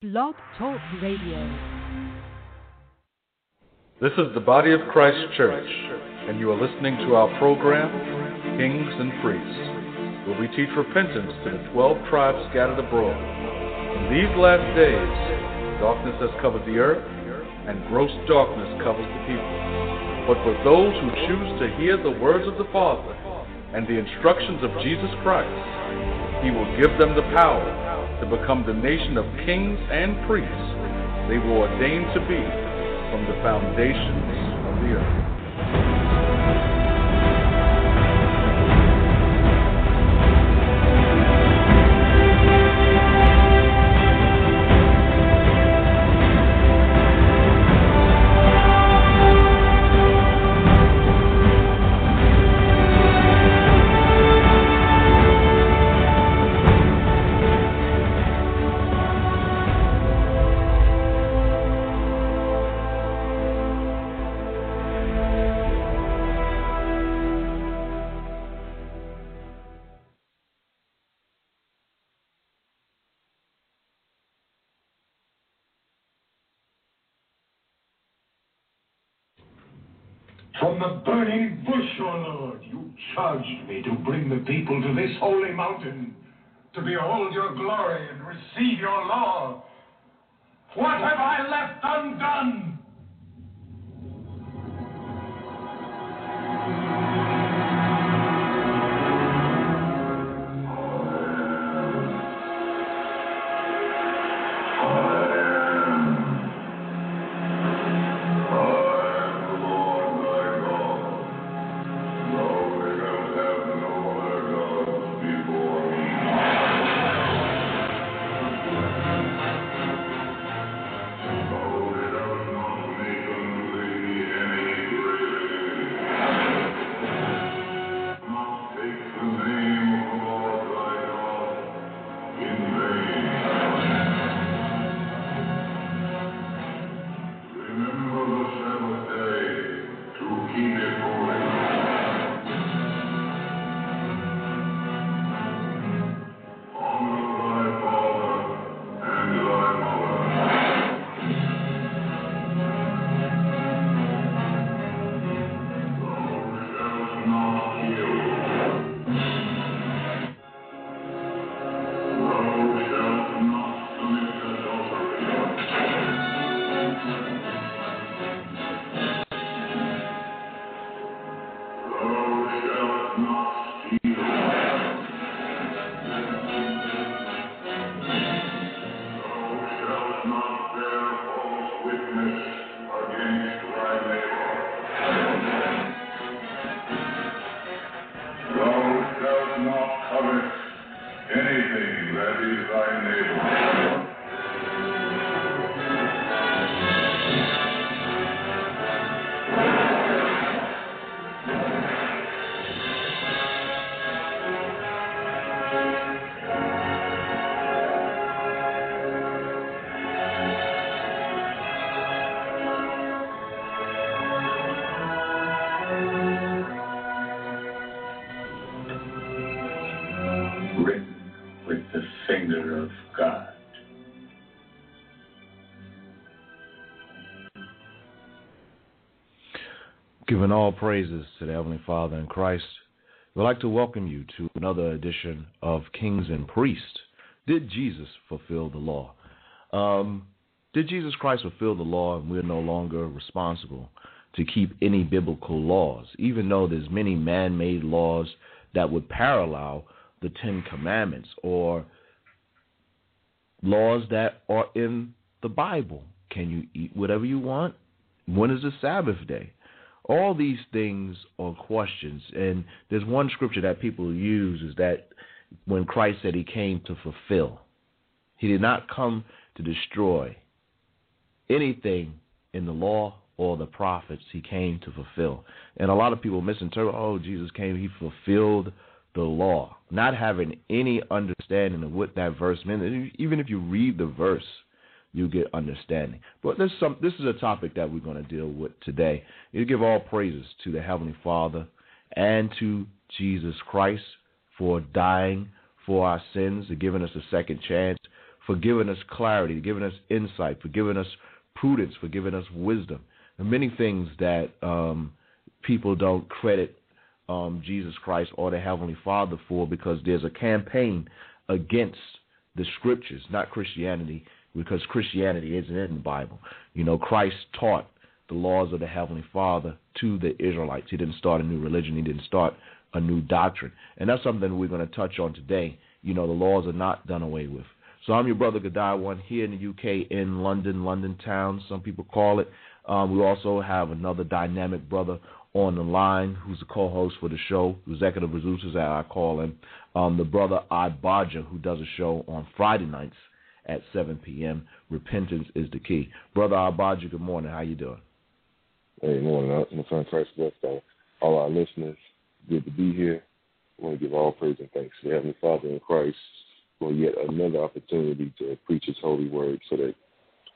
Blog Talk Radio. This is the Body of Christ Church, and you are listening to our program, Kings and Priests, where we teach repentance to the 12 tribes scattered abroad. In these last days, darkness has covered the earth, and gross darkness covers the people. But for those who choose to hear the words of the Father and the instructions of Jesus Christ, He will give them the power to become the nation of kings and priests they were ordained to be from the foundations of the earth. Burning bush, O Lord, you charged me to bring the people to this holy mountain, to behold your glory and receive your law. What have I left undone? Giving all praises to the Heavenly Father in Christ, we'd like to welcome you to another edition of Kings and Priests. Did Jesus fulfill the law? Um, did Jesus Christ fulfill the law and we're no longer responsible to keep any biblical laws, even though there's many man-made laws that would parallel the Ten Commandments or laws that are in the Bible? Can you eat whatever you want? When is the Sabbath day? All these things are questions. And there's one scripture that people use is that when christ said he came to fulfill he did not come to destroy anything in the law or the prophets. He came to fulfill. And a lot of people misinterpret oh jesus came he fulfilled the law. Not having any understanding of what that verse meant even if you read the verse you get understanding. But this some this is a topic that we're going to deal with today. You give all praises to the Heavenly Father and to Jesus Christ for dying for our sins and giving us a second chance, for giving us clarity, giving us insight, for giving us prudence, for giving us wisdom, and many things that um, people don't credit um, Jesus Christ or the Heavenly Father for because there's a campaign against the scriptures, not Christianity, because Christianity isn't in the Bible. You know, Christ taught the laws of the Heavenly Father to the Israelites. He didn't start a new religion, he didn't start a new doctrine. And that's something we're going to touch on today. You know, the laws are not done away with. So I'm your brother Godai One here in the UK, in London, London town, some people call it. Um, we also have another dynamic brother on the line who's the co-host for the show, executive producer, as I call him, um, the brother Ibaja, who does a show on Friday nights at 7 p.m. Repentance is the key. Brother Ibaja, good morning. How you doing? Hey, morning. My son Christ bless all our listeners. Good to be here. I want to give all praise and thanks to the Heavenly Father in Christ for yet another opportunity to preach His holy word so that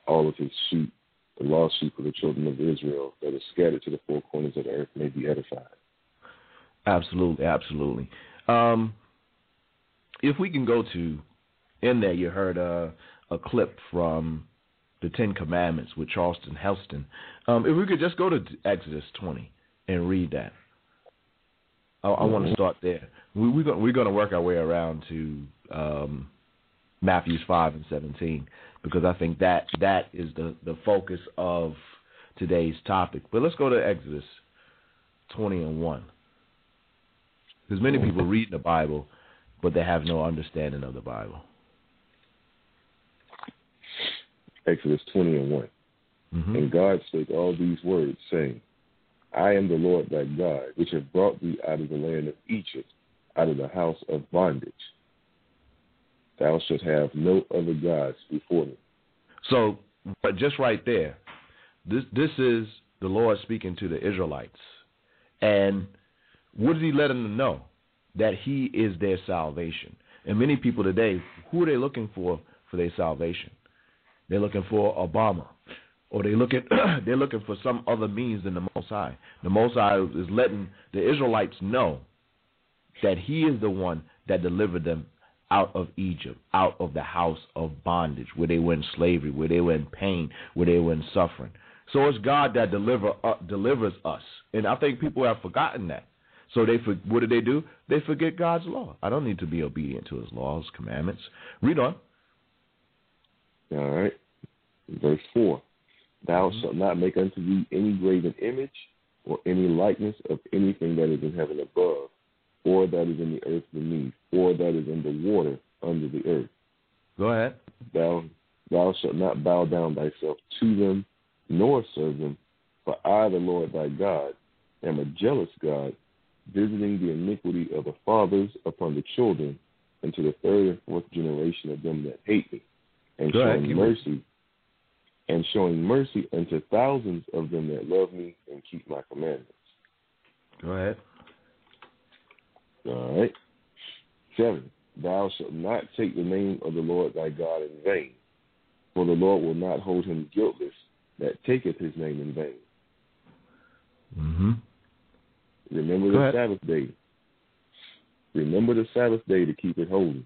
all of His sheep, the lost sheep of the children of Israel that are scattered to the four corners of the earth, may be edified. Absolutely, absolutely. Um, if we can go to, in there, you heard a, a clip from the Ten Commandments with Charlton Heston. Um, if we could just go to Exodus 20 and read that. I, I want to start there. We, we're going we're going to work our way around to um, Matthew's five and seventeen because I think that that is the the focus of today's topic. But let's go to Exodus twenty and one. Because many people read the Bible, but they have no understanding of the Bible. Exodus 20 and one Mm-hmm. And God spake all these words, saying, I am the Lord thy God, which have brought thee out of the land of Egypt, out of the house of bondage. Thou shalt have no other gods before me. So, but just right there, this this is the Lord speaking to the Israelites, and what does He let them know? That He is their salvation. And many people today, who are they looking for for their salvation? They're looking for Obama, or they look at they're looking for some other means than the Most High. The Most High is letting the Israelites know that He is the one that delivered them out of Egypt, out of the house of bondage, where they were in slavery, where they were in pain, where they were in suffering. So it's God that deliver uh, delivers us, and I think people have forgotten that. So they what do they do? They forget God's law. I don't need to be obedient to His laws, commandments. Read on. All right. Verse 4 Thou mm-hmm. shalt not make unto thee any graven image or any likeness of anything that is in heaven above, or that is in the earth beneath, or that is in the water under the earth. Go ahead. Thou, thou shalt not bow down thyself to them, nor serve them. For I, the Lord thy God, am a jealous God, visiting the iniquity of the fathers upon the children, and to the third and fourth generation of them that hate me, and Go showing keep mercy, and showing mercy unto thousands of them that love me and keep my commandments. Go ahead. All right. Seven. Thou shalt not take the name of the Lord thy God in vain, for the Lord will not hold him guiltless that taketh his name in vain. Mm-hmm. Remember Go the ahead. Sabbath day. Remember the Sabbath day to keep it holy.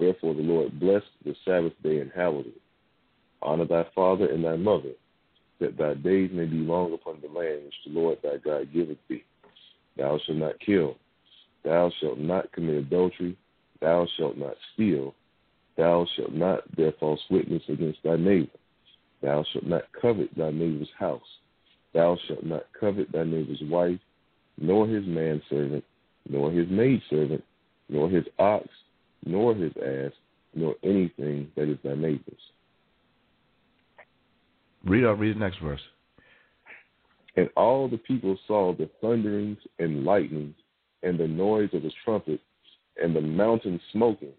Wherefore the Lord blessed the Sabbath day and hallowed it. Honor thy father and thy mother, that thy days may be long upon the land which the Lord thy God giveth thee. Thou shalt not kill. Thou shalt not commit adultery. Thou shalt not steal. Thou shalt not bear false witness against thy neighbor. Thou shalt not covet thy neighbor's house. Thou shalt not covet thy neighbor's wife, nor his manservant, nor his maidservant, nor his ox, nor his ass, nor anything that is thy neighbor's. Read on. Read the next verse. And all the people saw the thunderings and lightnings and the noise of the trumpet and the mountain smoking.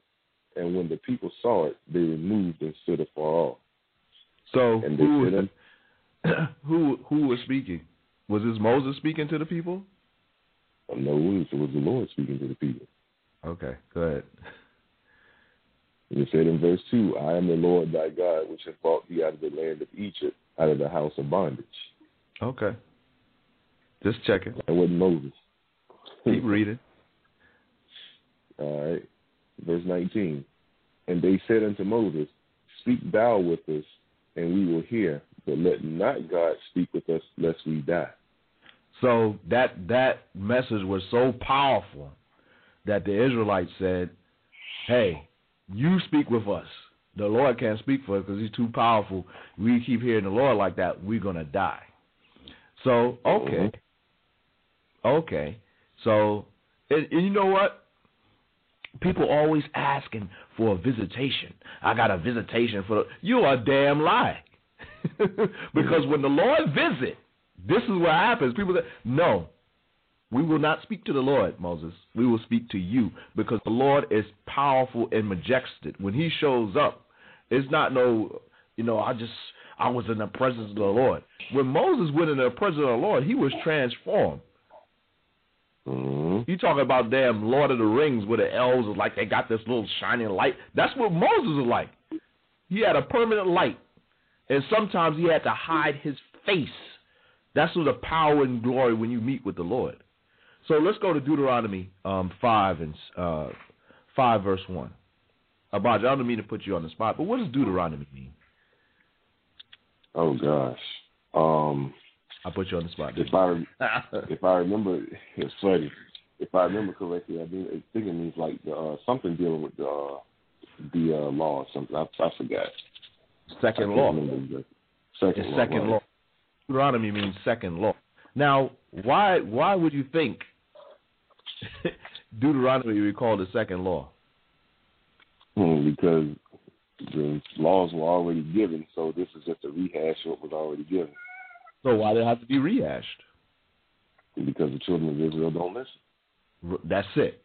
And when the people saw it, they removed and stood afar off. So And who was who who was speaking? Was this Moses speaking to the people? Uh, no, it was the Lord speaking to the people. Okay, go ahead. It said in verse 2, I am the Lord thy God, which have brought thee out of the land of Egypt, out of the house of bondage. Okay. Just checking. That wasn't Moses. Keep reading. All right. Verse 19. And they said unto Moses, Speak thou with us, and we will hear, but let not God speak with us, lest we die. So that that message was so powerful that the Israelites said, "Hey, you speak with us. The Lord can't speak for us because He's too powerful. We keep hearing the Lord like that, we're gonna die." So okay, okay. So and, and you know what? People always asking for a visitation. I got a visitation for the, you. Are a damn lie. because when the Lord visit, this is what happens. People say, no, we will not speak to the Lord, Moses. We will speak to you because the Lord is powerful and majestic. When he shows up, it's not no, you know, I just, I was in the presence of the Lord. When Moses went in the presence of the Lord, he was transformed. Mm-hmm. You talking about damn Lord of the Rings where the elves are like they got this little shining light. That's what Moses was like. He had a permanent light. And sometimes he had to hide his face. That's what the power and glory when you meet with the Lord. So let's go to Deuteronomy um, five and uh, five verse one. Abaj, I don't mean to put you on the spot, but what does Deuteronomy mean? Oh gosh. Um, I put you on the spot. if I if I remember, it's funny. If I remember correctly, I think, I think it means like the, uh, something dealing with the uh, the uh, law or something. I, I forgot. second I law. remember. Second law. second right. law. Deuteronomy means second law. Now, why why would you think Deuteronomy be called the second law? Hmm, because the laws were already given, so this is just a rehash of what was already given. So why did it have to be rehashed? Because the children of Israel don't listen. That's it.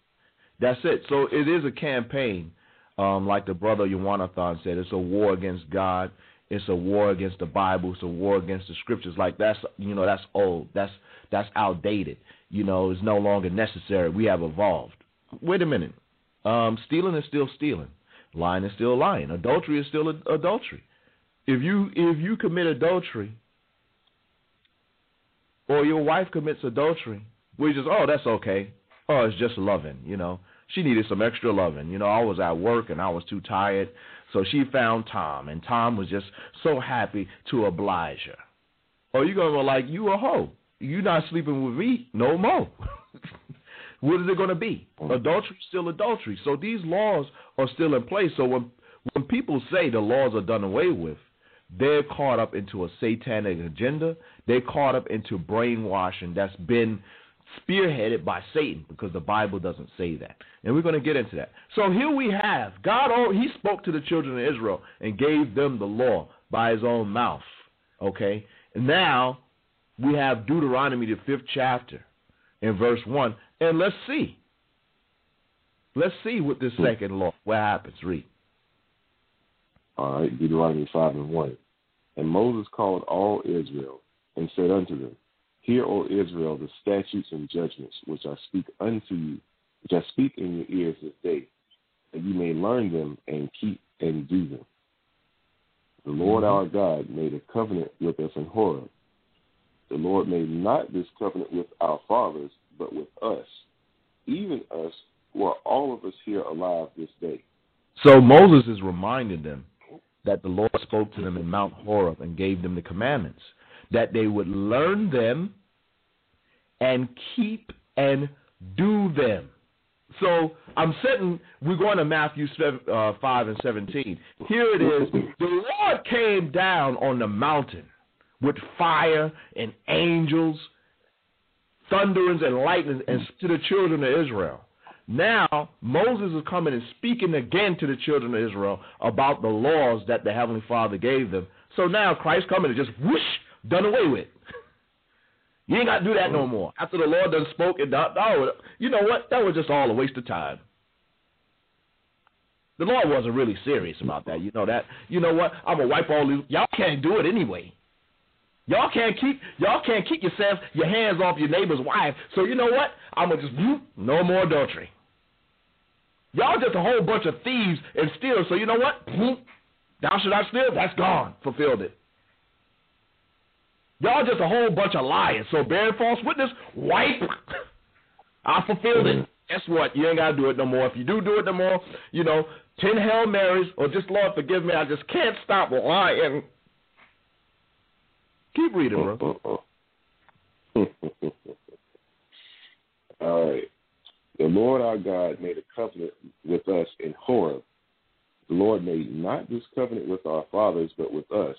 That's it. So it is a campaign, um, like the brother Yawanathan said. It's a war against God. It's a war against the Bible. It's a war against the scriptures. Like that's you know that's old. That's that's outdated. You know, it's no longer necessary. We have evolved. Wait a minute. Um, stealing is still stealing. Lying is still lying. Adultery is still ad- adultery. If you if you commit adultery, or your wife commits adultery, we just oh that's okay. Oh, it's just loving, you know. She needed some extra loving. You know, I was at work and I was too tired, so she found Tom, and Tom was just so happy to oblige her. Or you gonna be like you a hoe? You not sleeping with me no more. what is it gonna be? Mm. Adultery still adultery. So these laws are still in place. So when when people say the laws are done away with, they're caught up into a satanic agenda. They're caught up into brainwashing that's been spearheaded by Satan because the Bible doesn't say that. And we're going to get into that. So here we have God, he spoke to the children of Israel and gave them the law by his own mouth. Okay? And now we have Deuteronomy, the fifth chapter, in verse 1. And let's see. Let's see what this second law, what happens. Read. All right, Deuteronomy 5 and 1. And Moses called all Israel and said unto them, Hear, O Israel, the statutes and judgments which I speak unto you, which I speak in your ears this day, that you may learn them and keep and do them. The Lord mm-hmm. our God made a covenant with us in Horeb. The Lord made not this covenant with our fathers, but with us, even us who are all of us here alive this day. So Moses is reminding them that the Lord spoke to them in Mount Horeb and gave them the commandments, that they would learn them and keep and do them. So I'm sitting, we're going to Matthew 7, uh, 5 and 17. Here it is. The Lord came down on the mountain with fire and angels, thunderings and lightnings, and to the children of Israel. Now, Moses is coming and speaking again to the children of Israel about the laws that the Heavenly Father gave them. So now Christ coming and just whoosh, done away with. You ain't got to do that no mm. more. After the Lord done spoke and done, oh, you know what? That was just all a waste of time. The Lord wasn't really serious about that. You know that. You know what? I'm gonna wipe all these. Y'all can't do it anyway. Y'all can't keep y'all can't keep yourself your hands off your neighbor's wife. So you know what? I'm gonna just no more adultery. Y'all just a whole bunch of thieves and stealers. So you know what? Thou shalt not steal. That's gone. Fulfilled it. Y'all just a whole bunch of liars. So bearing false witness, wipe. I fulfilled it. Mm-hmm. Guess what? You ain't gotta do it no more. If you do do it no more, you know, ten Hail Marys or just Lord forgive me, I just can't stop lying. Keep reading, bro. All right. The Lord our God made a covenant with us in Horeb. The Lord made not this covenant with our fathers, but with us,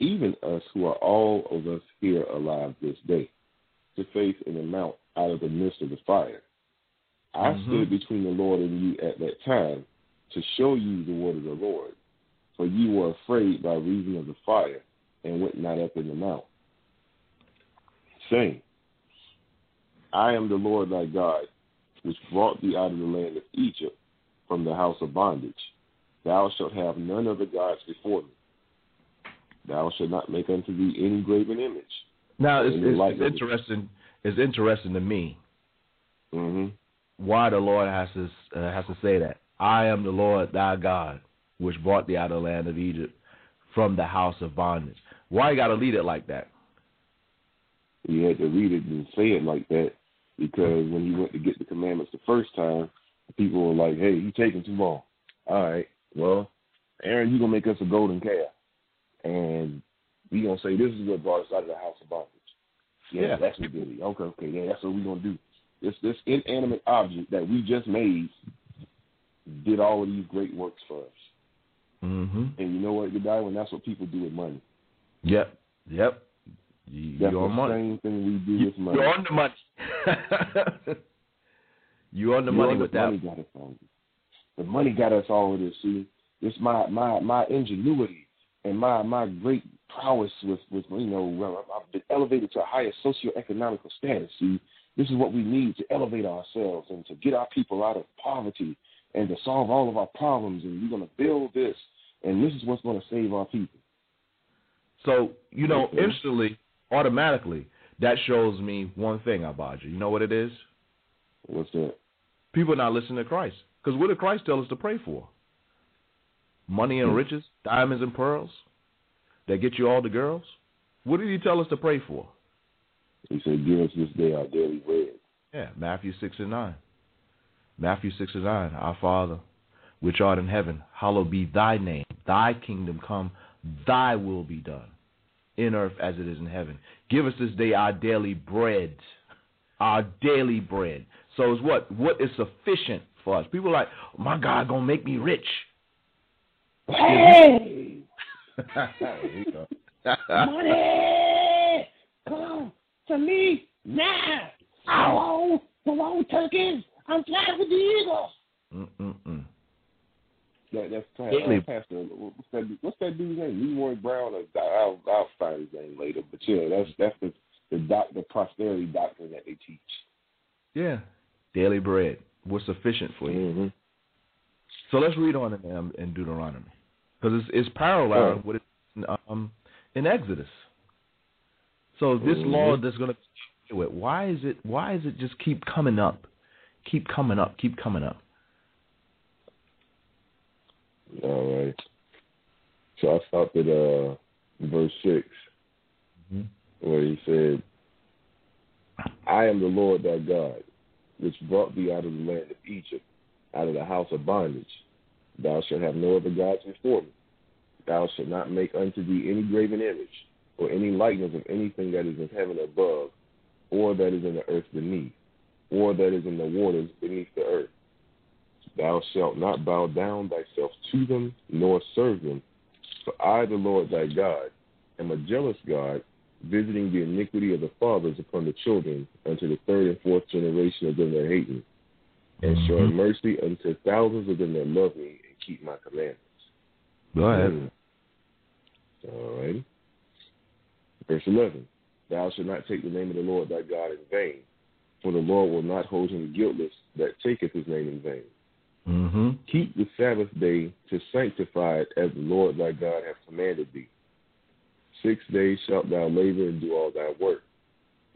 even us who are all of us here alive this day, to face in the mount out of the midst of the fire. I Mhm. stood between the Lord and you at that time to show you the word of the Lord, for you were afraid by reason of the fire and went not up in the mount. Saying, I am the Lord thy God, which brought thee out of the land of Egypt from the house of bondage. Thou shalt have none other gods before me. Thou shalt not make unto thee any graven image. Now it's, it's, it's interesting. It's interesting to me hmm why the Lord has to uh, has to say that. I am the Lord thy God, which brought thee out of the land of Egypt from the house of bondage. Why you got to lead it like that? He had to read it and say it like that because when he went to get the commandments the first time, people were like, "Hey, you taking too long." All right, well, Aaron, you gonna make us a golden calf, and we gonna say this is what brought us out of the house of bondage. Yeah, Yeah. that's what did it. Okay, okay, yeah, that's what we gonna do. This this inanimate object that we just made did all of these great works for us. Mm-hmm. And you know what? And that's what people do with money. Yep. Yep. You, That's you the money. same thing we do You, with money. you're on the money. you on the money with the that. money got us. The money got us all of this. See, it's my my my ingenuity and my my great prowess with with you know I've been elevated to a higher socioeconomical status. See, this is what we need to elevate ourselves and to get our people out of poverty and to solve all of our problems. And we're going to build this, and this is what's going to save our people. So, you know, Okay. instantly, automatically, that shows me one thing, Abaja. You know what it is? What's that? People not listening to Christ. Because what did Christ tell us to pray for? Money and Hmm. riches, diamonds and pearls that get you all the girls? What did he tell us to pray for? He said, "Give us this day our daily bread." Yeah, Matthew 6 and 9. Matthew 6 and 9. Our Father, which art in heaven, hallowed be thy name. Thy kingdom come, thy will be done, in earth as it is in heaven. Give us this day our daily bread. Our daily bread. So it's what? What is sufficient for us? People are like, oh, my God gonna make me rich. Hey, There you go. money, come to me now. Hello, hello, turkeys. I'm flying with the eagles. Mm-mm-mm. That, that's pa- Daily. uh, Pastor. What's that? What's that dude's name? Leroy Brown. Or, I'll, I'll find his name later. But yeah, that's that's the the doc, the prosperity doctrine that they teach. Yeah. Daily bread. What's sufficient for you? Mm-hmm. So let's read on in, um, in Deuteronomy because it's, it's parallel with it um, in Exodus. So this Mhm. law that's going to it. Why is it? Why is it just keep coming up, keep coming up, keep coming up? All right. So I stopped at uh, verse 6 Mhm. where he said, "I am the Lord thy God, which brought thee out of the land of Egypt, out of the house of bondage. Thou shalt have no other gods before me. Thou shalt not make unto thee any graven image, or any likeness of anything that is in heaven above, or that is in the earth beneath, or that is in the waters beneath the earth. Thou shalt not bow down thyself to them, nor serve them. For I, the Lord thy God, am a jealous God, visiting the iniquity of the fathers upon the children unto the third and fourth generation of them that hate me, and showing mm-hmm. mercy unto thousands of them that love me keep my commandments. Go ahead. Mm. All right. Verse 11. Thou shalt not take the name of the Lord thy God in vain, for the Lord will not hold him guiltless that taketh his name in vain. Mm-hmm. Keep the Sabbath day to sanctify it as the Lord thy God hath commanded thee. Six days shalt thou labor and do all thy work.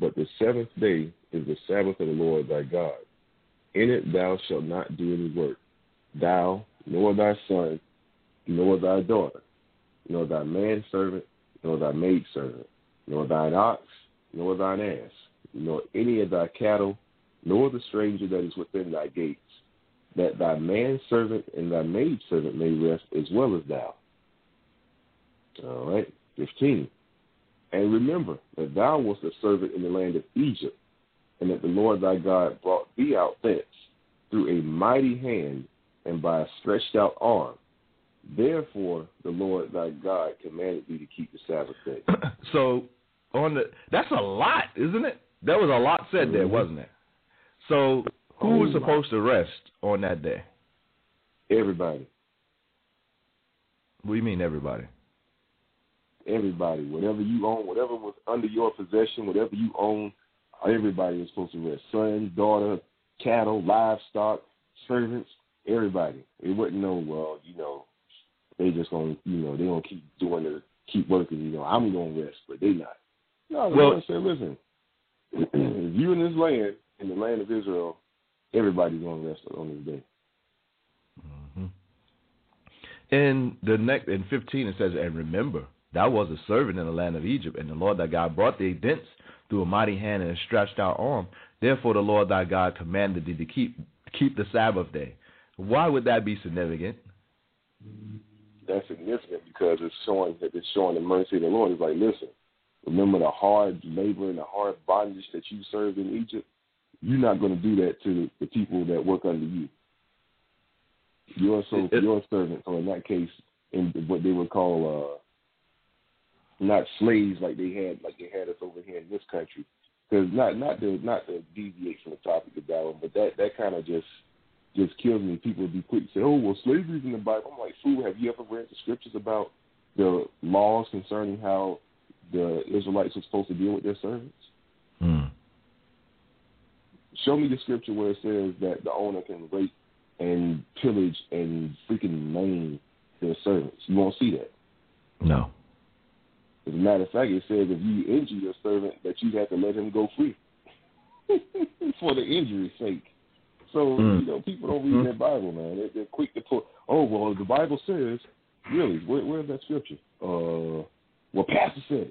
But the seventh day is the Sabbath of the Lord thy God. In it thou shalt not do any work, thou, nor thy son, nor thy daughter, nor thy manservant, nor thy maidservant, nor thine ox, nor thine ass, nor any of thy cattle, nor the stranger that is within thy gates, that thy manservant and thy maidservant may rest as well as thou. All right, 15. And remember that thou wast a servant in the land of Egypt, and that the Lord thy God brought thee out thence through a mighty hand and by a stretched out arm. Therefore, the Lord thy God commanded thee to keep the Sabbath day. so on the that's a lot, isn't it? That was a lot said there, Mhm. wasn't it? So who Oh, was my. supposed to rest on that day? Everybody, What do you mean everybody? everybody, whatever you own, whatever was under your possession, whatever you own, everybody was supposed to rest. Son, daughter, cattle, livestock, servants, everybody. It wasn't no, well, you know, they just gonna, you know, they gonna keep doing the, keep working. You know, I'm gonna rest, but they not. No, the Well- Lord said, listen, if you in this land, in the land of Israel, everybody's gonna rest on this day. hmm In the next in fifteen it says, and remember, thou was a servant in the land of Egypt, and the Lord thy God brought thee thence through a mighty hand and a stretched out arm. Therefore the Lord thy God commanded thee to keep keep the Sabbath day. Why would that be significant? that's significant because it's showing that it's showing the mercy of the Lord. It's like, listen, remember the hard labor and the hard bondage that you served in Egypt. You're not going to do that to the people that work under you. You're so your servant. So in that case, in what they would call uh, not slaves like they had like they had us over here in this country. Because not not to not to deviate from the topic of that one, but that that kind of just just kills me. People would be quick to say, "Oh, well, slavery's in the Bible." I'm like, "Fool, have you ever read the scriptures about the laws concerning how the Israelites were supposed to deal with their servants?" Hmm. Show me the scripture where it says that the owner can rape and pillage and freaking maim their servants. You won't see that. No. As a matter of fact, it says if you injure your servant, that you have to let him go free for the injury's sake. So Mm. you know, people don't read Mm. their Bible, man. They're, they're quick to put, oh well, the Bible says. Really, where, where's that scripture? Uh, well, Pastor said.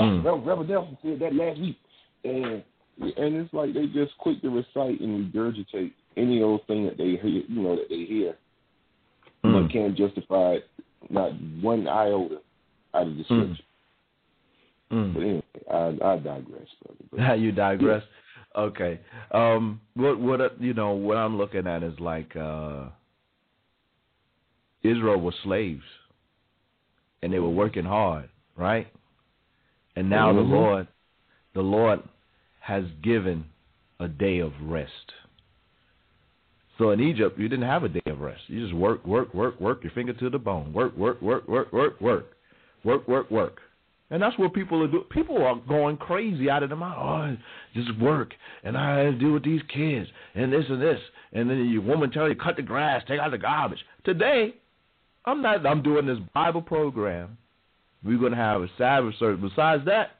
Mm. Reverend Reverend Nelson said that last week, and and it's like they just quick to recite and regurgitate any old thing that they hear, you know, that they hear, Hmm. but can't justify not one iota out of the Hmm. scripture. Hmm. But anyway, I, I digress, brother. But you digress. Okay. Um. What? What? uh, You know. What I'm looking at is like uh, Israel was slaves, and they were working hard, right? And now Mhm. the Lord, the Lord, has given a day of rest. So in Egypt, you didn't have a day of rest. You just work, work, work, work your finger to the bone. Work, work, work, work, work, work, work, work, work. And that's what people are doing. People are going crazy out of their mind. Oh, just work, and I have to deal with these kids, and this and this, and then your woman tell you cut the grass, take out the garbage. Today, I'm not. I'm doing this Bible program. We're gonna have a Sabbath service. Besides that,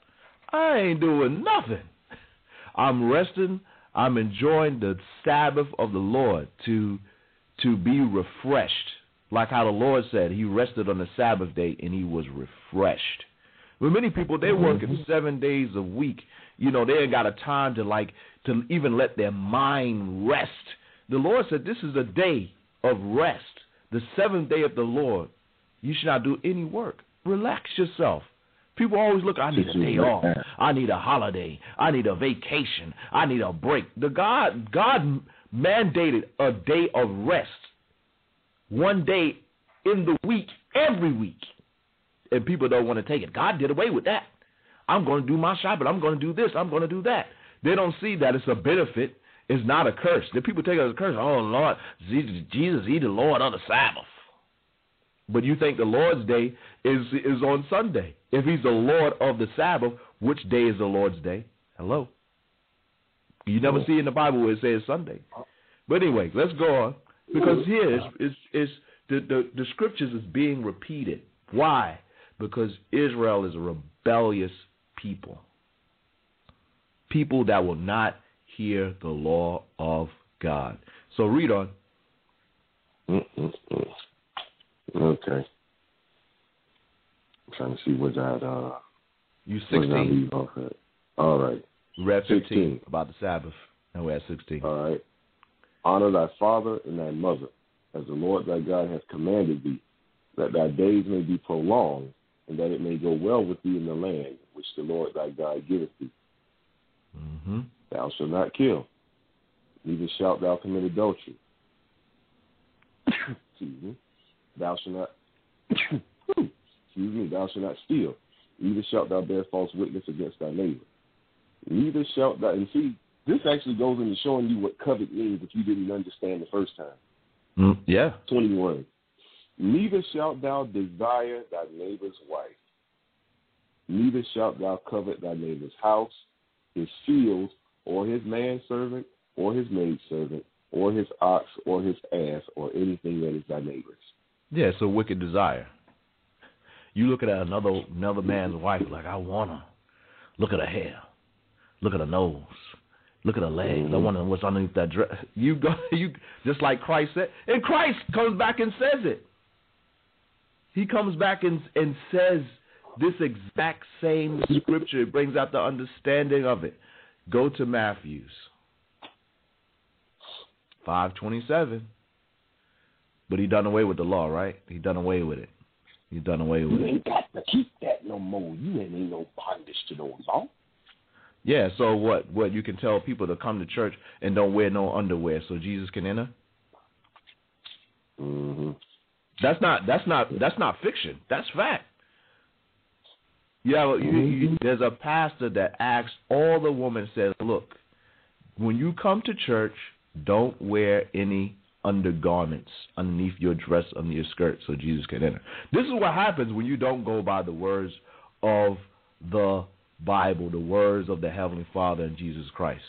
I ain't doing nothing. I'm resting. I'm enjoying the Sabbath of the Lord to to be refreshed, like how the Lord said He rested on the Sabbath day and He was refreshed. But many people they working mm-hmm. seven days a week. You know they ain't got a time to like to even let their mind rest. The Lord said this is a day of rest, the seventh day of the Lord. You should not do any work. Relax yourself. People always look, I need a day off. I need a holiday. I need a vacation. I need a break. The God God mandated a day of rest. One day in the week, every week. And people don't want to take it. God did away with that. I'm going to do my shopping. I'm going to do this. I'm going to do that. They don't see that it's a benefit. It's not a curse. The people take it as a curse. Oh, Lord, Jesus, He the Lord on the Sabbath. But you think the Lord's day is is on Sunday. If he's the Lord of the Sabbath, which day is the Lord's day? Hello. You never see in the Bible where it says Sunday. But anyway, let's go on because here is is, is the, the the scriptures is being repeated. Why? Because Israel is a rebellious people. People that will not hear the law of God. So read on. Mm-mm-mm. Okay. I'm trying to see where that uh You where did I 16. leave off at. All right. We read 15 16. about the Sabbath. and we're at 16. All right. Honor thy father and thy mother, as the Lord thy God hath commanded thee, that thy days may be prolonged, and that it may go well with thee in the land which the Lord thy God giveth thee. hmm Thou shalt not kill, neither shalt thou commit adultery. Excuse me. Thou shalt not excuse me, thou shalt not steal, neither shalt thou bear false witness against thy neighbor. Neither shalt thou and see, this actually goes into showing you what covet means if you didn't understand the first time. Mm, yeah. 21. Neither shalt thou desire thy neighbor's wife, neither shalt thou covet thy neighbor's house, his field, or his manservant, or his maidservant, or his ox, or his ass, or anything that is thy neighbor's. Yeah, it's a wicked desire. You looking at another another man's wife like I want her. Look at her hair. Look at her nose. Look at her legs. I mm-hmm. wonder what's underneath that dress. You go you just like Christ said. And Christ comes back and says it. He comes back and and says this exact same scripture. It brings out the understanding of it. Go to Matthew's. Five twenty seven. But he done away with the law, right? He done away with it. He done away with You it. ain't got to keep that no more. You ain't in no bondage to no law. Yeah, so what what you can tell people to come to church and don't wear no underwear so Jesus can enter? Mm-hmm. That's not that's not that's not fiction. That's fact. Yeah, you, you, there's a pastor that asks all the women says, "Look, when you come to church, don't wear any undergarments underneath your dress under your skirt so Jesus can enter." This is what happens when you don't go by the words of the Bible, the words of the Heavenly Father and Jesus Christ,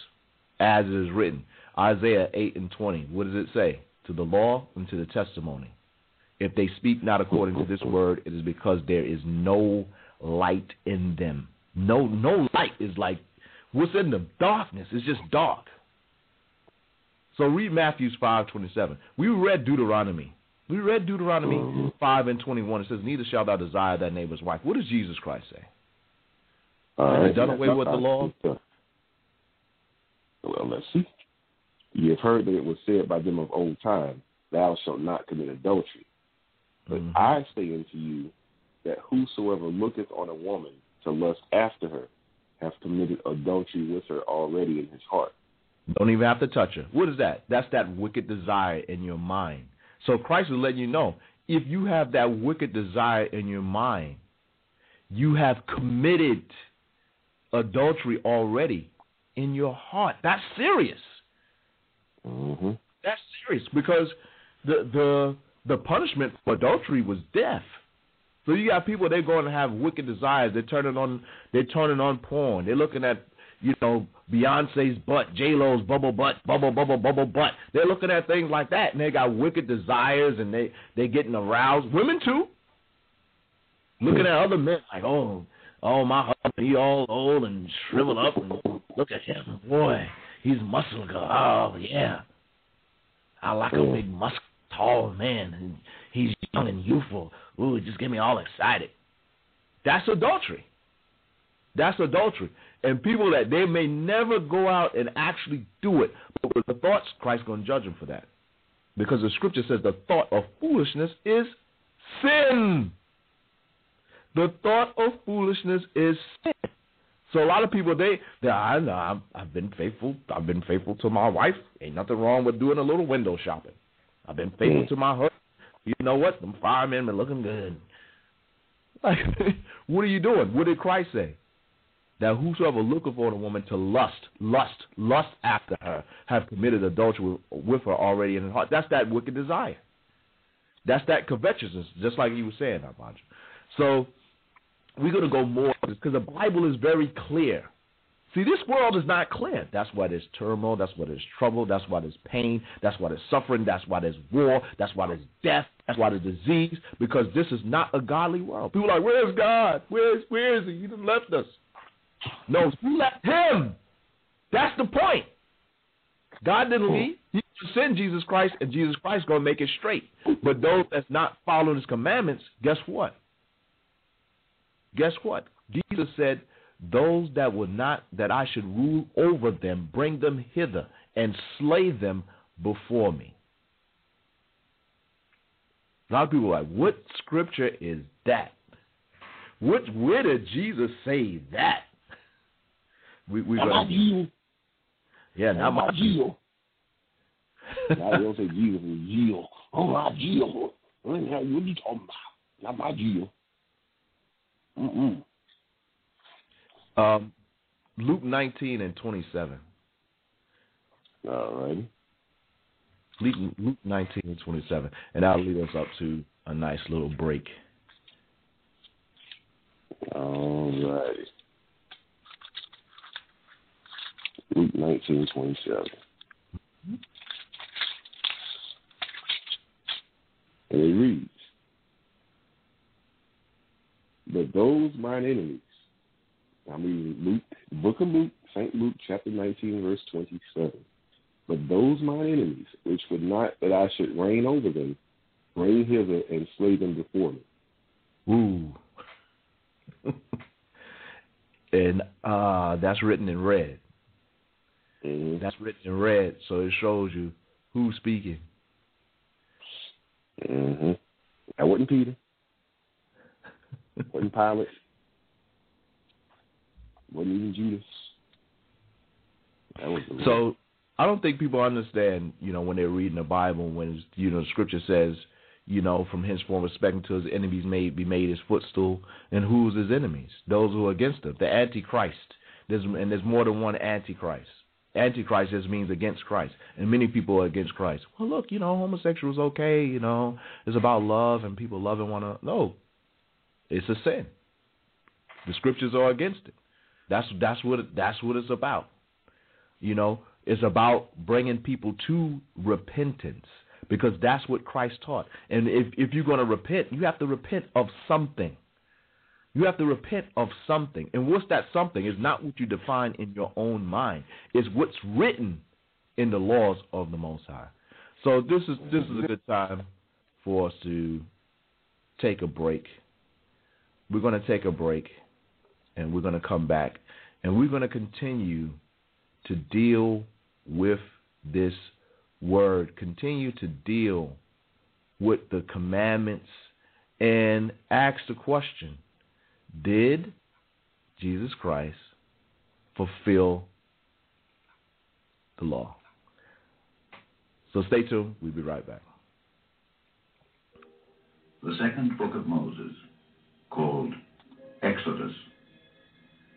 as it is written. Isaiah 8 and 20. What does it say? To the law and to the testimony. If they speak not according to this word, it is because there is no light in them. No, no light is like what's in them. Darkness. It's just dark. So read Matthew's five twenty seven. We read Deuteronomy. We read Deuteronomy five and twenty one. It says, "Neither shalt thou desire thy neighbor's wife." What does Jesus Christ say? All Have done away with the law? Well, let's see. You have heard that it was said by them of old time, Thou shalt not commit adultery. But Mhm. I say unto you that whosoever looketh on a woman to lust after her hath committed adultery with her already in his heart. Don't even have to touch her. What is that? That's that wicked desire in your mind. So Christ is letting you know if you have that wicked desire in your mind, you have committed adultery already in your heart. That's serious. Mm-hmm. That's serious because the the the punishment for adultery was death. So you got people they're going to have wicked desires. They're turning on they're turning on porn. They're looking at you know Beyonce's butt, J Lo's bubble butt, bubble bubble bubble butt. They're looking at things like that, and they got wicked desires, and they they getting aroused. Women too. Looking at other men like oh oh my husband he all old and shriveled up, and look at him, boy he's muscle muscular. Oh yeah, I like a mm. big muscular tall man, and he's young and youthful. Ooh, it just get me all excited. That's adultery. That's adultery. And people that they may never go out and actually do it, but with the thoughts, Christ's going to judge them for that. Because the scripture says the thought of foolishness is sin. The thought of foolishness is sin. So a lot of people they they I know I'm, I've been faithful. I've been faithful to my wife. Ain't nothing wrong with doing a little window shopping. I've been faithful mm. to my husband. You know what? Them firemen been looking good. Like, what are you doing? What did Christ say? That whosoever looketh on a woman to lust, lust, lust after her, have committed adultery with, with her already in his heart. That's that wicked desire. That's that covetousness, just like you were saying, Abanja. So we're going to go more because the Bible is very clear See, this world is not clear. That's why there's turmoil. That's why there's trouble. That's why there's pain. That's why there's suffering. That's why there's war. That's why there's death. That's why there's disease. Because this is not a godly world. People are like, where's God? Where's where is He? He just left us. No, you left Him. That's the point. God didn't hmm. leave. He sent Jesus Christ, and Jesus Christ going to make it straight. But those that's not following His commandments, guess what? Guess what? Jesus said those that would not that I should rule over them, bring them hither and slay them before me. A lot of people are like, what scripture is that? What where did Jesus say that? We we not my Jesus. Yeah, not, my Jesus. now they don't say Jesus, Jesus. Oh my Jesus. What are you talking about? Not my Jesus. Mm-mm. Um, Luke 19 and 27. All right. Luke, Luke 19 and 27. And that'll lead us up to a nice little break. All right. Luke 19, 27. And it reads, But those mine enemies I'm reading Luke, book of Luke, St. Luke, chapter 19, verse 27. But those mine enemies, which would not that I should reign over them, bring hither and slay them before me. Ooh. and uh, that's written in red. Mm-hmm. That's written in red, so it shows you who's speaking. Mm-hmm. That wasn't Peter. wasn't Pilate wasn't even Judas. That was so. I don't think people understand, you know, when they're reading the Bible, when you know, the Scripture says, you know, from henceforth respecting to his enemies may be made his footstool, and who's his enemies? Those who are against him, the Antichrist. There's and there's more than one Antichrist. Antichrist just means against Christ, and many people are against Christ. Well, look, you know, homosexual is okay. You know, it's about love and people loving one another. No, it's a sin. The scriptures are against it. That's that's what that's what it's about. You know, it's about bringing people to repentance because that's what Christ taught. And if if you're going to repent, you have to repent of something. You have to repent of something. And what's that something? Is not what you define in your own mind. It's what's written in the laws of the Most High. So this is this is a good time for us to take a break. We're going to take a break and we're going to come back and we're going to continue to deal with this word, continue to deal with the commandments and ask the question Did Jesus Christ fulfill the law? So stay tuned. We'll be right back. The second book of Moses, called Exodus.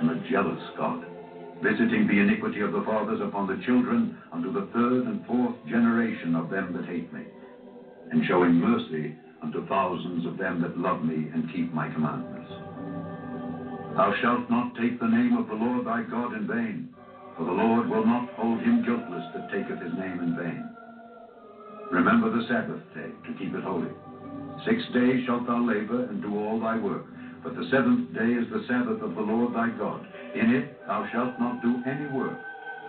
am a jealous God, visiting the iniquity of the fathers upon the children unto the third and fourth generation of them that hate me, and showing mercy unto thousands of them that love me and keep my commandments. Thou shalt not take the name of the Lord thy God in vain, for the Lord will not hold him guiltless that taketh his name in vain. Remember the Sabbath day to keep it holy. Six days shalt thou labor and do all thy work. But the seventh day is the Sabbath of the Lord thy God. In it thou shalt not do any work,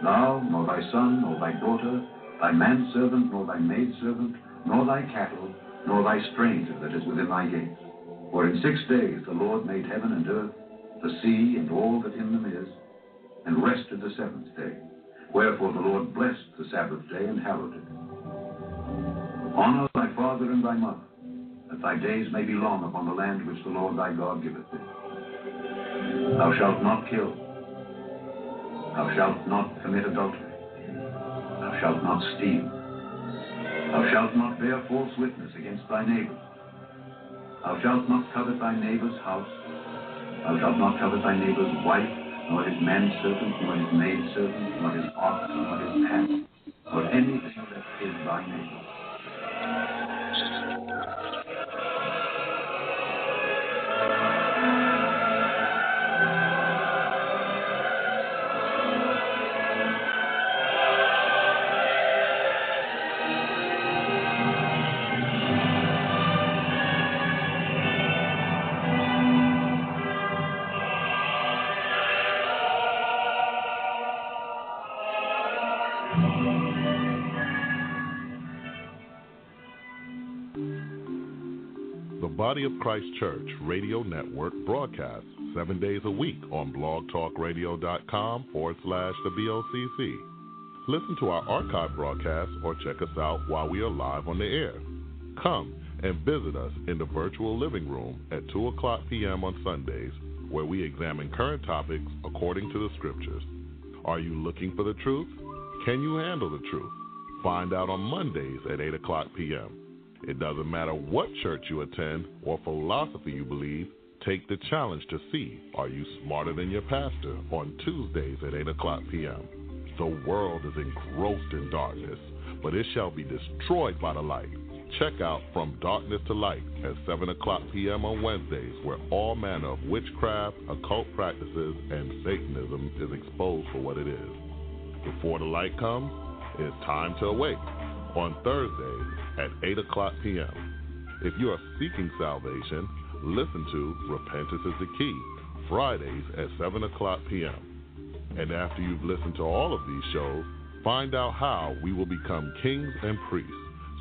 thou, nor thy son, nor thy daughter, thy manservant, nor thy maidservant, nor thy cattle, nor thy stranger that is within thy gates. For in six days the Lord made heaven and earth, the sea, and all that in them is, and rested the seventh day. Wherefore the Lord blessed the Sabbath day and hallowed it. Honor thy father and thy mother that thy days may be long upon the land which the Lord thy God giveth thee. Thou shalt not kill. Thou shalt not commit adultery. Thou shalt not steal. Thou shalt not bear false witness against thy neighbor. Thou shalt not covet thy neighbor's house. Thou shalt not covet thy neighbor's wife, nor his manservant, nor his maidservant, nor his ox, nor his ass, nor anything that is thy neighbor. Body of Christ Church Radio Network broadcasts seven days a week on blogtalkradio.com forward slash the BOCC. Listen to our archive broadcasts or check us out while we are live on the air. Come and visit us in the virtual living room at 2 o'clock p.m. on Sundays, where we examine current topics according to the scriptures. Are you looking for the truth? Can you handle the truth? Find out on Mondays at 8 o'clock p.m. It doesn't matter what church you attend or philosophy you believe, take the challenge to see are you smarter than your pastor on Tuesdays at 8 o'clock p.m. The world is engrossed in darkness, but it shall be destroyed by the light. Check out From Darkness to Light at 7 o'clock p.m. on Wednesdays, where all manner of witchcraft, occult practices, and Satanism is exposed for what it is. Before the light comes, it's time to awake on Thursdays at 8 o'clock p.m. If you are seeking salvation, listen to Repentance is the Key, Fridays at 7 o'clock p.m. And after you've listened to all of these shows, find out how we will become kings and priests,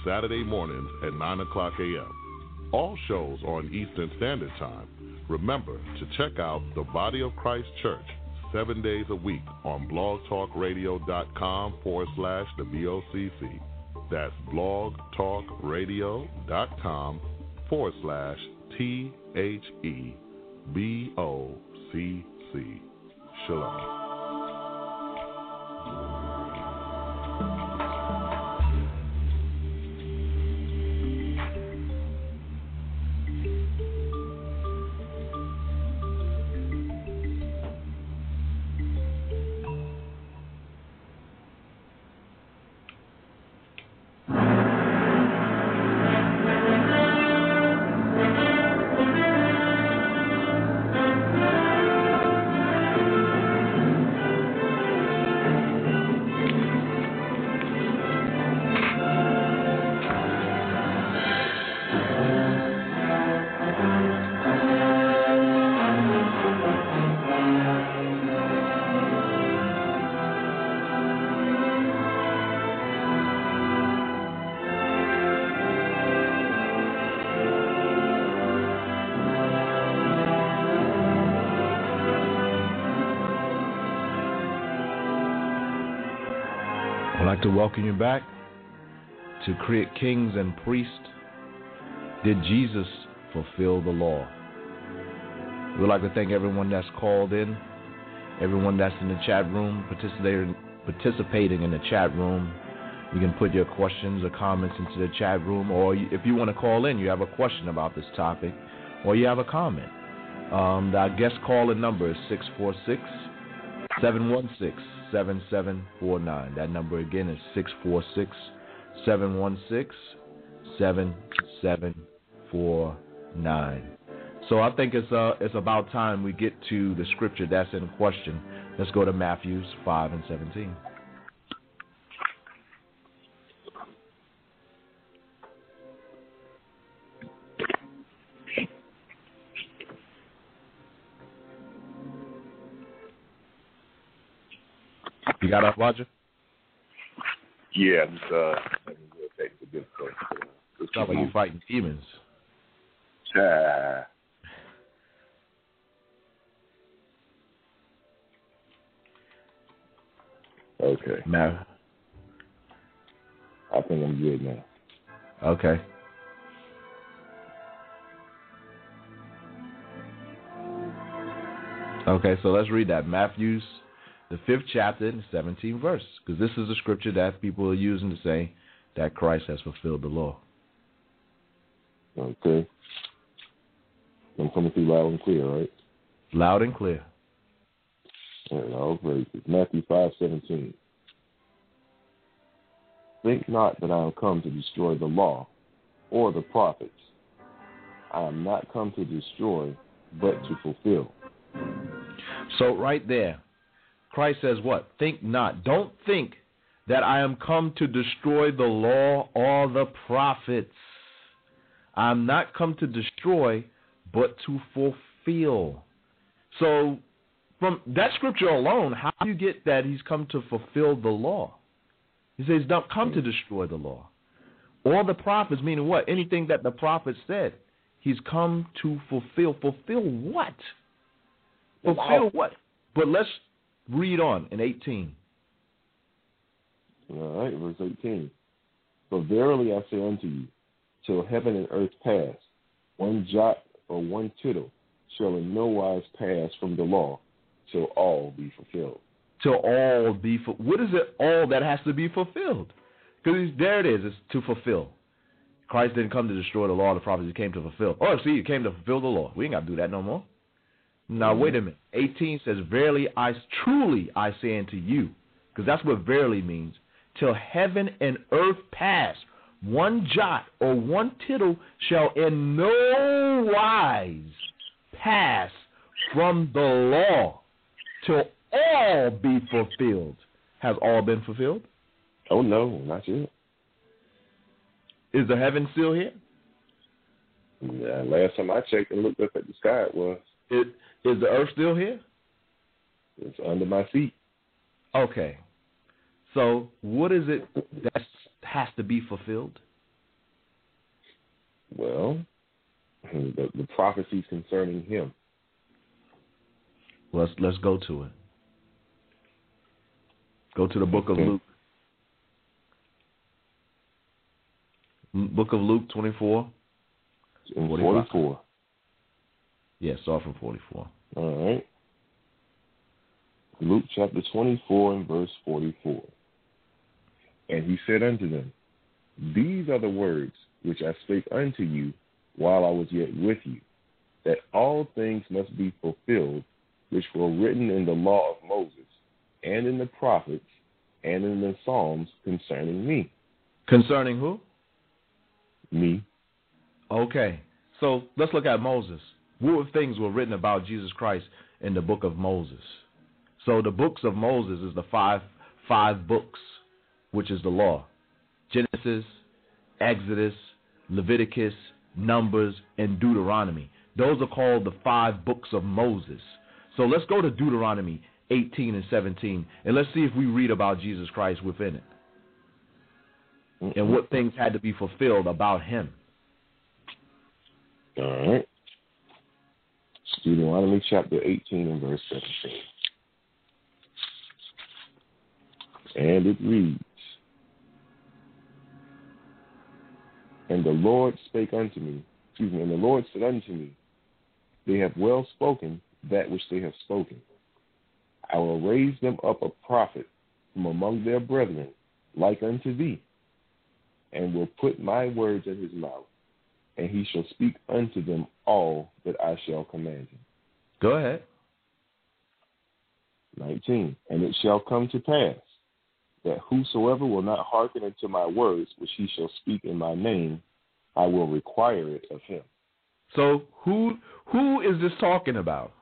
Saturday mornings at 9 o'clock a.m. All shows on Eastern Standard Time. Remember to check out the Body of Christ Church seven days a week on blogtalkradio.com forward slash the BOCC. That's blogtalkradio.com forward slash T H E B O C C. Shalom. To welcome you back to Create Kings and Priests. Did Jesus fulfill the law? We'd like to thank everyone that's called in, everyone that's in the chat room, participating, participating in the chat room. You can put your questions or comments into the chat room, or if you want to call in, you have a question about this topic, or you have a comment. Um, our guest calling number is 646 716 7749. That number again is 646 716 7749. So I think it's uh it's about time we get to the scripture that's in question. Let's go to Matthews 5 and 17. You got up, Roger? Yeah, I'm just uh, a little taste of good. Let's Sound keep like you fighting demons. Ah. Okay, Ma- I think I'm good now. Okay. Okay, so let's read that. Matthews the fifth chapter and the 17th verse, because this is a scripture that people are using to say that Christ has fulfilled the law. Okay. I'm coming through loud and clear, right? Loud and clear. All right, all praises. Matthew five seventeen. Think not that I am come to destroy the law or the prophets. I am not come to destroy, but to fulfill. So, right there, Christ says, What? Think not. Don't think that I am come to destroy the law or the prophets. I am not come to destroy, but to fulfill. So, from that scripture alone, how do you get that he's come to fulfill the law? He says, Don't come to destroy the law. Or the prophets, meaning what? Anything that the prophets said. He's come to fulfill. Fulfill what? Fulfill what? But let's read on in 18. All right, verse 18. For verily I say unto you, till heaven and earth pass, one jot or one tittle shall in no wise pass from the law, till all be fulfilled. Till all be fu- what is it all that has to be fulfilled? Because there it is, it's to fulfill. Christ didn't come to destroy the law of the prophets, he came to fulfill. Oh, see, he came to fulfill the law. We ain't got to do that no more. Now, wait mm-hmm. a minute. 18 says, Verily, I truly I say unto you, because that's what verily means, till heaven and earth pass, one jot or one tittle shall in no wise pass from the law till all be fulfilled. Has all been fulfilled? Oh, no, not yet. Is the heaven still here? Yeah, last time I checked and looked up at the sky, it was. It, is the earth still here? It's under my feet. Okay. So, what is it that has to be fulfilled? Well, the, the prophecies concerning him. Let's let's go to it. Go to the book of Okay. Luke. Book of Luke 24. In 44. Yes, start from 44. All right. Luke chapter 24 and verse 44. And he said unto them, These are the words which I spake unto you while I was yet with you, that all things must be fulfilled which were written in the law of Moses, and in the prophets, and in the Psalms concerning me. Concerning who? Me. Okay. So let's look at Moses. What things were written about Jesus Christ in the book of Moses? So the books of Moses is the five five books, which is the law. Genesis, Exodus, Leviticus, Numbers, and Deuteronomy. Those are called the five books of Moses. So let's go to Deuteronomy 18 and 17, and let's see if we read about Jesus Christ within it and what things had to be fulfilled about him. All right. Deuteronomy chapter 18 and verse 17. And it reads, And the Lord spake unto me, excuse me, and the Lord said unto me, They have well spoken that which they have spoken. I will raise them up a prophet from among their brethren, like unto thee, and will put my words in his mouth, and he shall speak unto them all that I shall command him. Go ahead. 19. And it shall come to pass that whosoever will not hearken unto my words, which he shall speak in my name, I will require it of him. So who who is this talking about?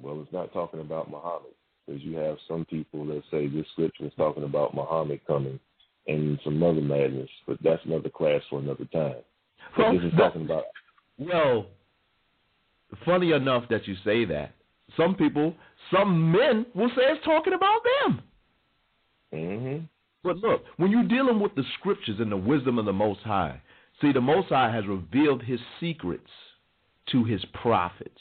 Well, it's not talking about Muhammad, because you have some people that say this scripture is talking about Muhammad coming and some other madness, but that's another class for another time. Well, this is talking about Well, funny enough that you say that. Some people, some men will say it's talking about them. hmm But look, when you're dealing with the scriptures and the wisdom of the Most High, see, the Most High has revealed his secrets to his prophets.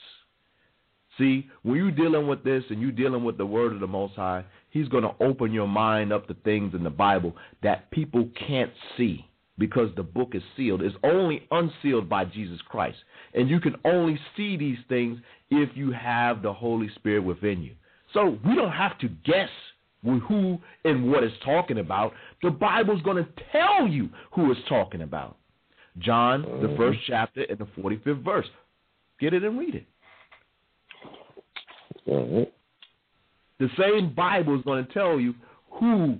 See, when you're dealing with this and you're dealing with the word of the Most High, he's going to open your mind up to things in the Bible that people can't see because the book is sealed. It's only unsealed by Jesus Christ. And you can only see these things if you have the Holy Spirit within you. So we don't have to guess who and what it's talking about. The Bible's going to tell you who it's talking about. John, the Mhm. first chapter and the 45th verse. Get it and read it. The same Bible is going to tell you who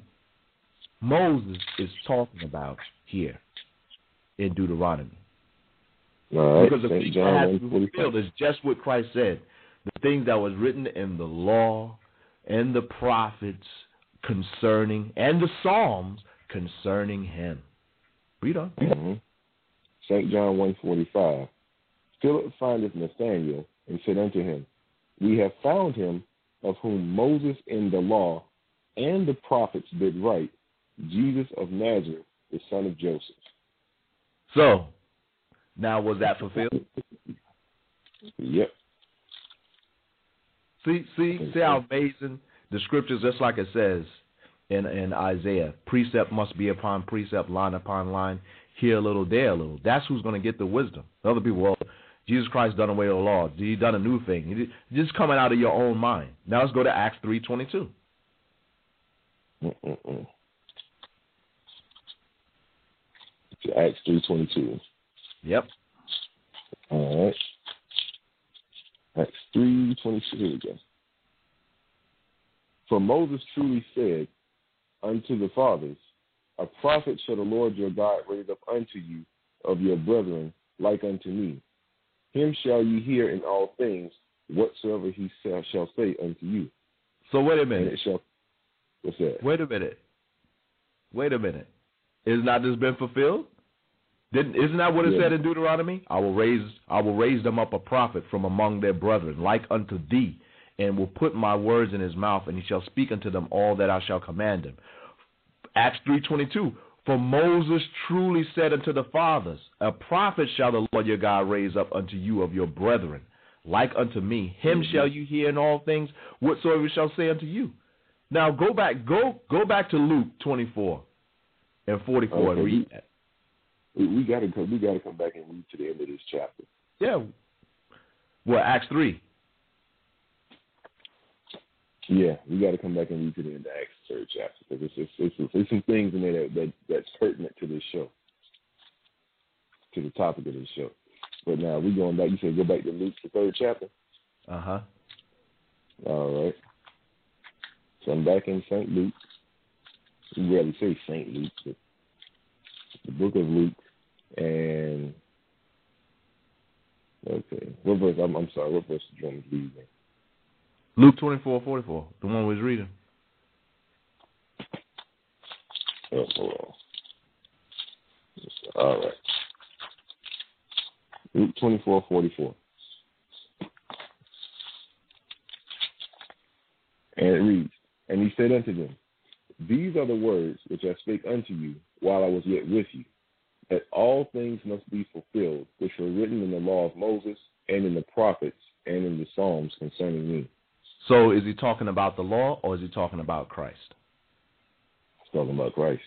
Moses is talking about here in Deuteronomy. Right. Because the things John that have to be fulfilled is just what Christ said. The things that was written in the law and the prophets concerning, and the Psalms concerning him. Read on. Mhm. St. John 145. Philip findeth Nathanael and said unto him, We have found him of whom Moses in the law and the prophets did write, Jesus of Nazareth, the son of Joseph. So, now was that fulfilled? Yep. See, see, see how amazing the scriptures, just like it says in in Isaiah, precept must be upon precept, line upon line, here a little, there a little. That's who's going to get the wisdom. The other people, well, Jesus Christ done away with the law. He done a new thing. He just coming out of your own mind. Now let's go to Acts three twenty two. Acts 3.22. Yep. All right. Acts 3.22. Here we go. For Moses truly said unto the fathers, A prophet shall the Lord your God raise up unto you of your brethren like unto me. Him shall ye hear in all things whatsoever he shall, shall say unto you. So wait a minute. shall, what's that? Wait a minute. Wait a minute. Is not this been fulfilled? Didn't, isn't that what it Yeah. said in Deuteronomy? I will raise I will raise them up a prophet from among their brethren, like unto thee, and will put my words in his mouth, and he shall speak unto them all that I shall command him. Acts three twenty two. For Moses truly said unto the fathers, A prophet shall the Lord your God raise up unto you of your brethren, like unto me. Him mm-hmm. shall you hear in all things, whatsoever he shall say unto you. Now go back, go go back to Luke twenty four and forty four Okay. and read that. We, we gotta come we gotta come back and read to the end of this chapter. Yeah. Well, Acts three. Yeah, we got to come back and read to the end of Acts third chapter because it's, it's, it's, there's some things in there that, that that's pertinent to this show, to the topic of this show. But now we're going back. You said go back to Luke the third chapter. Uh huh. All right. So I'm back in Saint Luke. We rarely say Saint Luke, but the book of Luke and okay, what verse? I'm, I'm sorry. What verse did you want me to read? then? Luke twenty four forty four. The one we was reading. Oh, hold on. All right. Luke twenty four forty four. And it reads, And he said unto them, These are the words which I spake unto you while I was yet with you, that all things must be fulfilled which were written in the law of Moses and in the prophets and in the Psalms concerning me. So is he talking about the law or is he talking about Christ? He's talking about Christ.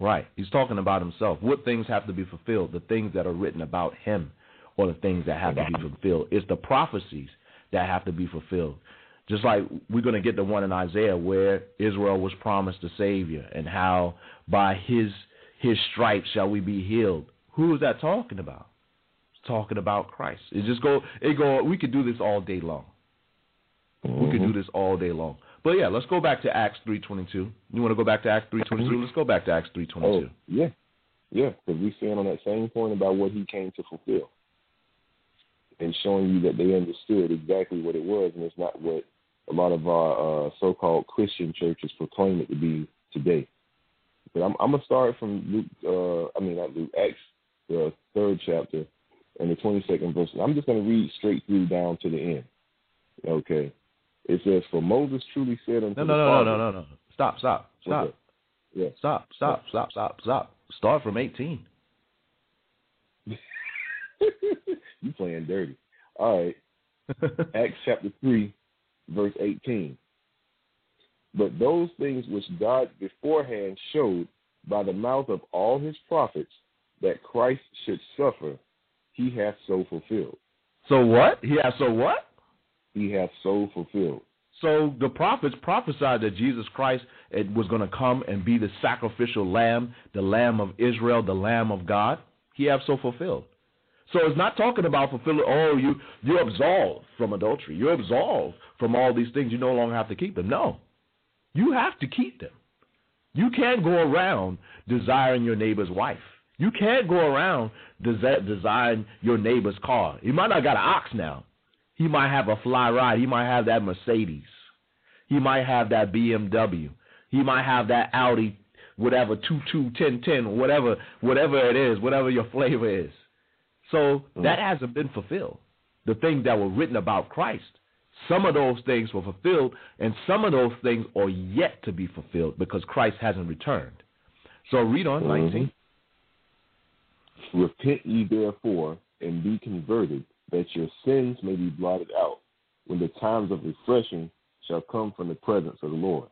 Right. He's talking about himself. What things have to be fulfilled? The things that are written about him or the things that have to be fulfilled. It's the prophecies that have to be fulfilled. Just like we're going to get the one in Isaiah where Israel was promised a Savior and how by his his stripes shall we be healed. Who is that talking about? It's talking about Christ. It just go it go we could do this all day long. We could do this all day long. But yeah, let's go back to Acts 3:22. You want to go back to Acts 3:22? Let's go back to Acts 3:22. Oh, yeah. Yeah, because we stand on that same point about what he came to fulfill. And showing you that they understood exactly what it was, and it's not what a lot of our uh, so-called Christian churches proclaim it to be today. But I'm, I'm gonna start from Luke. Uh, I mean, not Luke. Acts, the third chapter, and the 22nd verse. I'm just gonna read straight through down to the end. Okay. It says, "For Moses truly said unto No, the no, no, no, fathers- no, no, no. Stop, stop, stop. Yeah. stop, stop, stop, stop, stop. Start from 18. you playing dirty. All right. Acts chapter 3, verse 18. But those things which God beforehand showed by the mouth of all his prophets that Christ should suffer, he hath so fulfilled. so what? He has so what? He hath so fulfilled. So the prophets prophesied that Jesus Christ was going to come and be the sacrificial lamb, the lamb of Israel, the lamb of God. He have so fulfilled. So it's not talking about fulfilling. Oh, you you're absolved from adultery. You're absolved from all these things. You no longer have to keep them. No, you have to keep them. You can't go around desiring your neighbor's wife. You can't go around desi- desiring your neighbor's car. He might not got an ox now. He might have a fly ride. He might have that Mercedes. He might have that BMW. He might have that Audi, whatever two two ten ten, whatever whatever it is, whatever your flavor is. So mm. that hasn't been fulfilled. The things that were written about Christ, some of those things were fulfilled, and some of those things are yet to be fulfilled because Christ hasn't returned. So read on mm-hmm. 19. Repent ye therefore and be converted, that your sins may be blotted out, when the times of refreshing shall come from the presence of the Lord.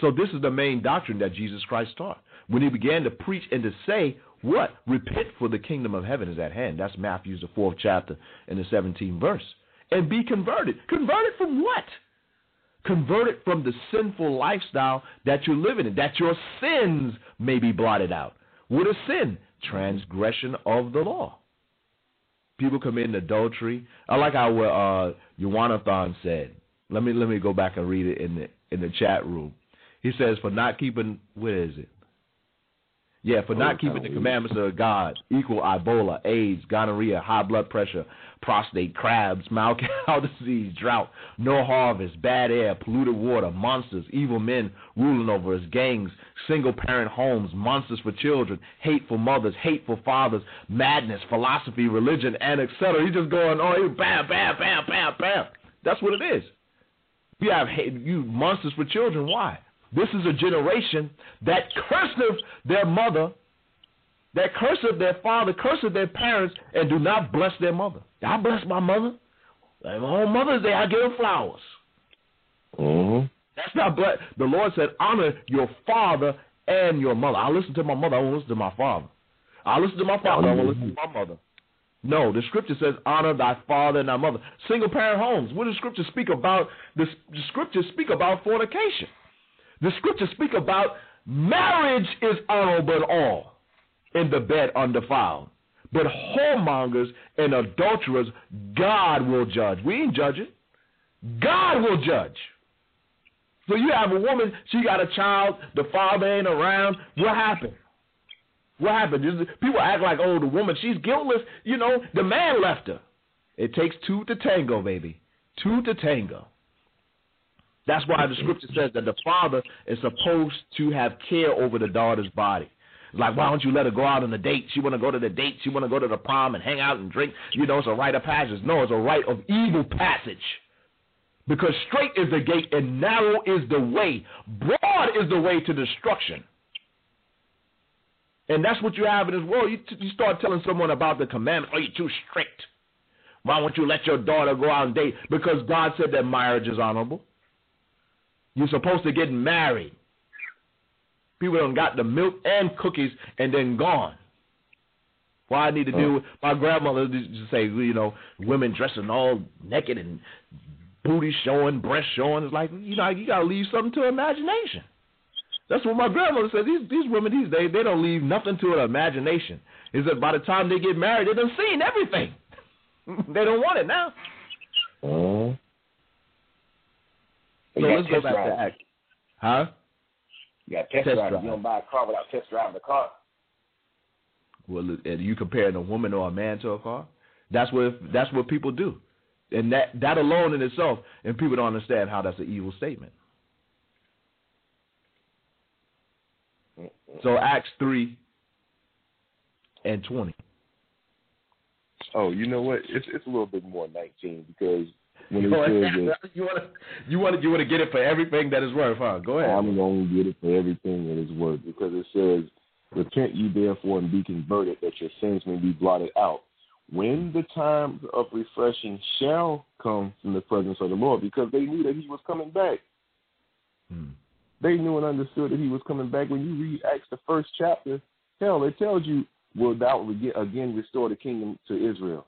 So this is the main doctrine that Jesus Christ taught. When he began to preach and to say, what? Repent for the kingdom of heaven is at hand. That's Matthew's the fourth chapter and the 17th verse. And be converted. Converted from what? Converted from the sinful lifestyle that you're living in, that your sins may be blotted out. What is sin? Transgression of the law. People committing adultery. I like how uh, Yawanathan said. Let me let me go back and read it in the in the chat room. He says, "For not keeping, where is it? Yeah, for not keeping the commandments of God, equal Ebola, AIDS, gonorrhea, high blood pressure, prostate, crabs, mouth cow disease, drought, no harvest, bad air, polluted water, monsters, evil men ruling over us, gangs, single parent homes, monsters for children, hateful mothers, hateful fathers, madness, philosophy, religion, and etc. He's just going on, bam, bam, bam, bam, bam. That's what it is. You have hate, you monsters for children. Why? This is a generation that curseth their mother, that curseth their father, curseth their parents, and do not bless their mother. I bless my mother. Like my own Mother's Day, I give her flowers. Mm-hmm. That's not bless. The Lord said, honor your father and your mother. I listen to my mother. I won't listen to my father. I listen to my father. I won't listen to my mother. No, the scripture says, honor thy father and thy mother. Single parent homes. What does the scripture speak about? The, the scriptures speak about fornication. The scriptures speak about marriage is honorable in all, in the bed undefiled. But whoremongers and adulterers, God will judge. We ain't judging. God will judge. So you have a woman, she got a child, the father ain't around. What happened? What happened? People act like, oh, the woman, she's guiltless. You know, the man left her. It takes two to tango, baby. Two to tango. That's why the scripture says that the father is supposed to have care over the daughter's body. Like, why don't you let her go out on a date? She want to go to the date. She want to go to the prom and hang out and drink. You know, it's a rite of passage. No, it's a rite of evil passage. Because straight is the gate and narrow is the way. Broad is the way to destruction. And that's what you have in this world. You, you start telling someone about the commandment. Oh, you're too strict. Why won't you let your daughter go out and date? Because God said that marriage is honorable. You're supposed to get married. People don't got the milk and cookies and then gone. Why I need to oh. do with my grandmother used to say, you know, women dressing all naked and booty showing, breast showing. It's like, you know, you gotta leave something to imagination. That's what my grandmother said. These these women these days they don't leave nothing to an imagination. Is that by the time they get married, they done seen everything. they don't want it now. Oh. So let's go back to act. Huh? You got test, test drive. drive. You don't buy a car without test driving the car. Well, are you comparing a woman or a man to a car? That's what that's what people do, and that that alone in itself, and people don't understand how that's an evil statement. So Acts three and twenty. Oh, you know what? It's it's a little bit more nineteen because when you want to you want to you want to you want to get it for everything that is worth, huh? Go ahead. I'm going to get it for everything that is worth because it says, "Repent ye therefore and be converted, that your sins may be blotted out." When the time of refreshing shall come from the presence of the Lord, because they knew that He was coming back. Hmm. They knew and understood that He was coming back. When you read Acts, the first chapter, hell, it tells you, "Will thou again restore the kingdom to Israel?"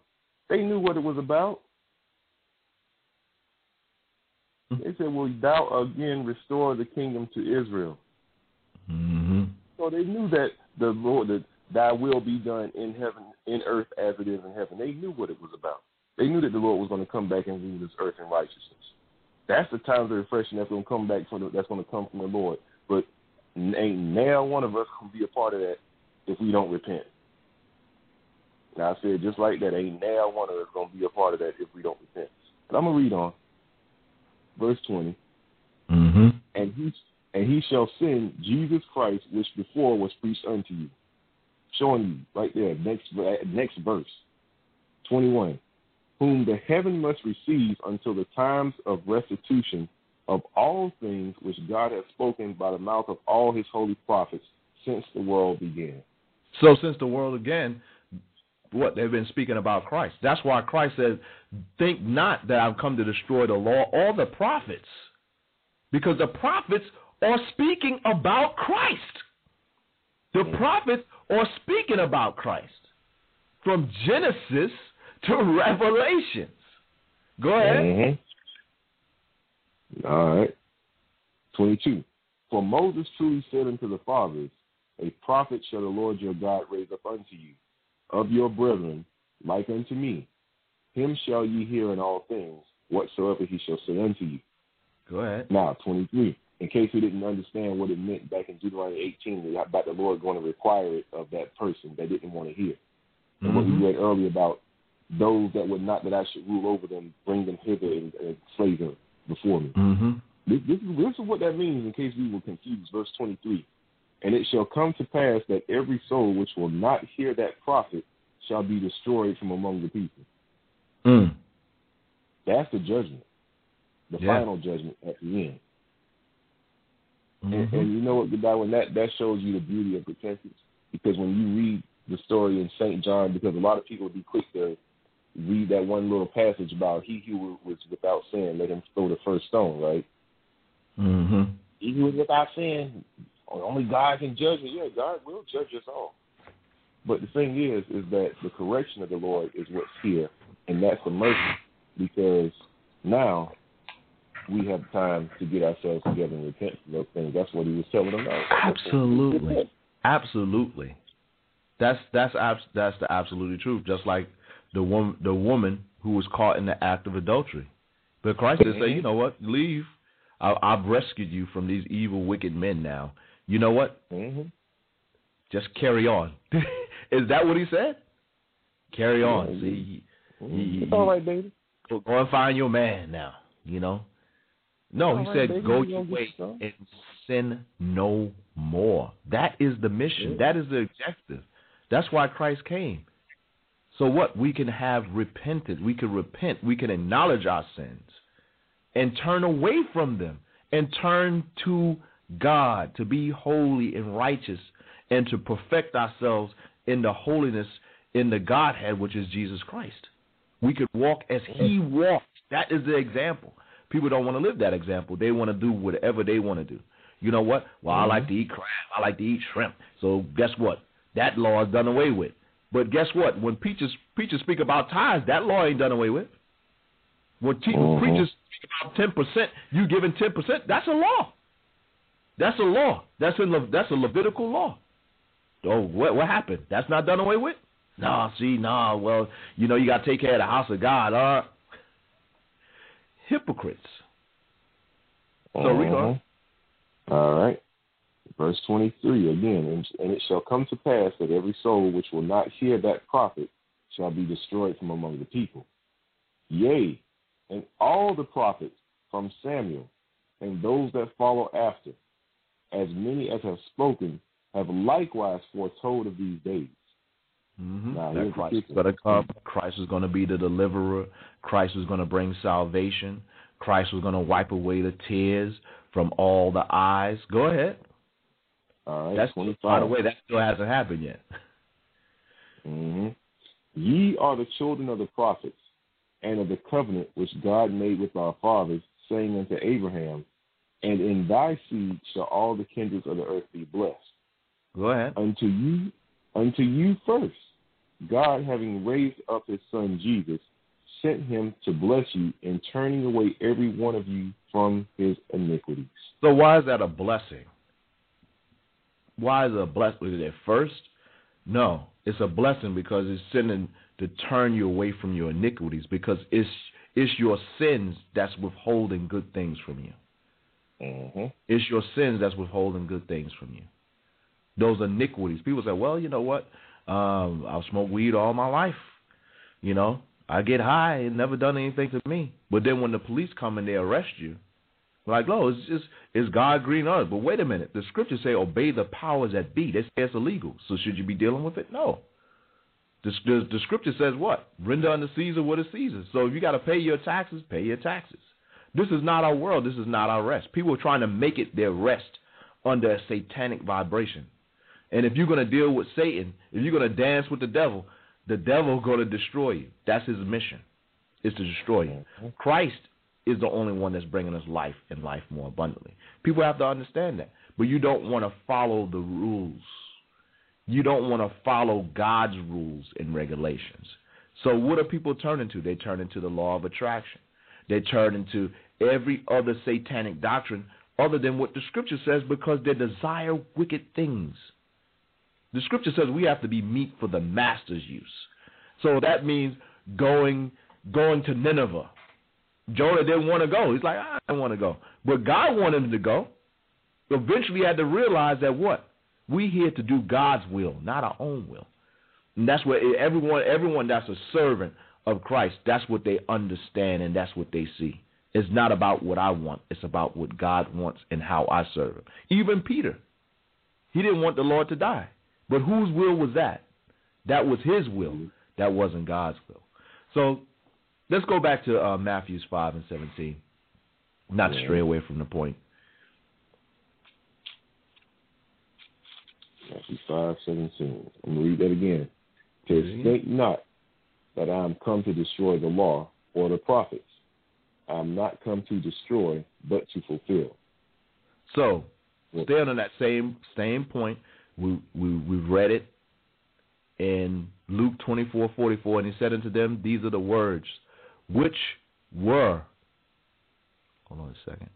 They knew what it was about. They said, "Will thou again restore the kingdom to Israel?" Mm-hmm. So they knew that the Lord, that Thy will be done in heaven, in earth as it is in heaven. They knew what it was about. They knew that the Lord was going to come back and rule this earth in righteousness. That's the time of refreshing that's going to come back from the, that's going to come from the Lord. But ain't now one of us can be a part of that if we don't repent. Now I said just like that, ain't now one of us going to be a part of that if we don't repent. And I'm gonna read on verse 20. Mm-hmm. And he and he shall send Jesus Christ, which before was preached unto you. Showing you right there, next next verse, 21. Whom the heaven must receive until the times of restitution of all things which God has spoken by the mouth of all his holy prophets since the world began. So since the world began, what they've been speaking about Christ. That's why Christ said, Think not that I've come to destroy the law or the prophets. Because the prophets are speaking about Christ. The prophets are speaking about Christ. From Genesis to Revelations. Go ahead. Mm-hmm. All right. 22. For Moses truly said unto the fathers, A prophet shall the Lord your God raise up unto you of your brethren, like unto me. Him shall ye hear in all things, whatsoever he shall say unto you. Go ahead. Now, 23. In case you didn't understand what it meant back in Deuteronomy 18, about the Lord going to require it of that person that didn't want to hear. And mm-hmm. what we read earlier about those that would not that I should rule over them, bring them hither and, and slay them before me. Mm-hmm. This, this, is, this is what that means in case we were confused. Verse 23. And it shall come to pass that every soul which will not hear that prophet shall be destroyed from among the people. Mm. That's the judgment, the yeah. final judgment at the end. Mm-hmm. And, and, you know what, when that that shows you the beauty of repentance, because when you read the story in Saint John, because a lot of people would be quick to read that one little passage about he who was without sin, let him throw the first stone, right? Mm-hmm. He who was without sin, only God can judge me. Yeah, God will judge us all. But the thing is, is that the correction of the Lord is what's here, and that's the mercy, because now we have time to get ourselves together and repent for those things. That's what he was telling them. Now. Absolutely, absolutely. That's that's that's the absolutely truth. Just like the woman, the woman who was caught in the act of adultery, but Christ did say, you know what, leave. I, I've rescued you from these evil, wicked men. Now, you know what? Mm-hmm. Just carry on. Is that what he said? Carry on. Yeah, See, mm-hmm. he, it's all right, baby. Go, and find your man now. You know. No, he right, said, baby, go you your way and sin no more. That is the mission. Yeah. That is the objective. That's why Christ came. So what? We can have repented. We can repent. We can acknowledge our sins and turn away from them and turn to God to be holy and righteous and to perfect ourselves in the holiness in the Godhead, which is Jesus Christ. We could walk as He walked. That is the example. People don't want to live that example. They want to do whatever they want to do. You know what? Well, I like to eat crab. I like to eat shrimp. So guess what? That law is done away with. But guess what? When preachers preachers speak about tithes, that law ain't done away with. When te- Mhm. preachers speak about ten percent, you giving ten percent, that's a law. That's a law. That's a Le- that's a Levitical law. Oh, what what happened? That's not done away with? No, see, no. Well, you know, you got to take care of the house of God. Uh, hypocrites. So. Mhm. All right. Verse 23 again. And it shall come to pass that every soul which will not hear that prophet shall be destroyed from among the people. Yea, and all the prophets from Samuel and those that follow after, as many as have spoken, have likewise foretold of these days. Mm-hmm. Now, that Christ is going to come. Christ is going to be the deliverer. Christ is going to bring salvation. Christ was going to wipe away the tears from all the eyes. Go ahead. All right, That's 25. by the way, that still hasn't happened yet. hmm Ye are the children of the prophets, and of the covenant which God made with our fathers, saying unto Abraham, And in thy seed shall all the kindreds of the earth be blessed. Go ahead. Unto you, unto you first, God having raised up his son Jesus, sent him to bless you in turning away every one of you from his iniquities. So why is that a blessing? Why is it a blessing? Is it first? No, it's a blessing because it's sending to turn you away from your iniquities because it's it's your sins that's withholding good things from you. Mm-hmm. It's your sins that's withholding good things from you. Those iniquities. People say, well, you know what? Um, I've smoked weed all my life. You know, I get high and never done anything to me. But then when the police come and they arrest you, like, oh, it's just is God green on it? But wait a minute, the scriptures say obey the powers that be. They say it's illegal. So should you be dealing with it? No. The, the, the scripture says what? Render unto Caesar what is Caesar. So if you got to pay your taxes, pay your taxes. This is not our world. This is not our rest. People are trying to make it their rest under a satanic vibration. And if you're going to deal with Satan, if you're going to dance with the devil, the devil is going to destroy you. That's his mission, is to destroy you. Mm-hmm. Christ is the only one that's bringing us life and life more abundantly. People have to understand that. But you don't want to follow the rules. You don't want to follow God's rules and regulations. So what are people turning to? They turn into the law of attraction. They turn into every other satanic doctrine other than what the scripture says because they desire wicked things. The scripture says we have to be meat for the master's use. So that means going going to Nineveh. Jonah didn't want to go. He's like, I don't want to go. But God wanted him to go. Eventually, he had to realize that what? We here to do God's will, not our own will. And that's what everyone everyone that's a servant of Christ, that's what they understand and that's what they see. It's not about what I want, it's about what God wants and how I serve him. Even Peter, he didn't want the Lord to die. But whose will was that? That was his will. That wasn't God's will. So let's go back to uh, Matthew's 5 and 17. Not to stray away from the point. Matthew 5, 17. I'm going to read that again. Says, mm-hmm. Think not that I am come to destroy the law or the prophets. I am not come to destroy, but to fulfill. So, staying on that same same point, we, we, we've read it in Luke 24 44, and he said unto them, These are the words which were. Hold on a second.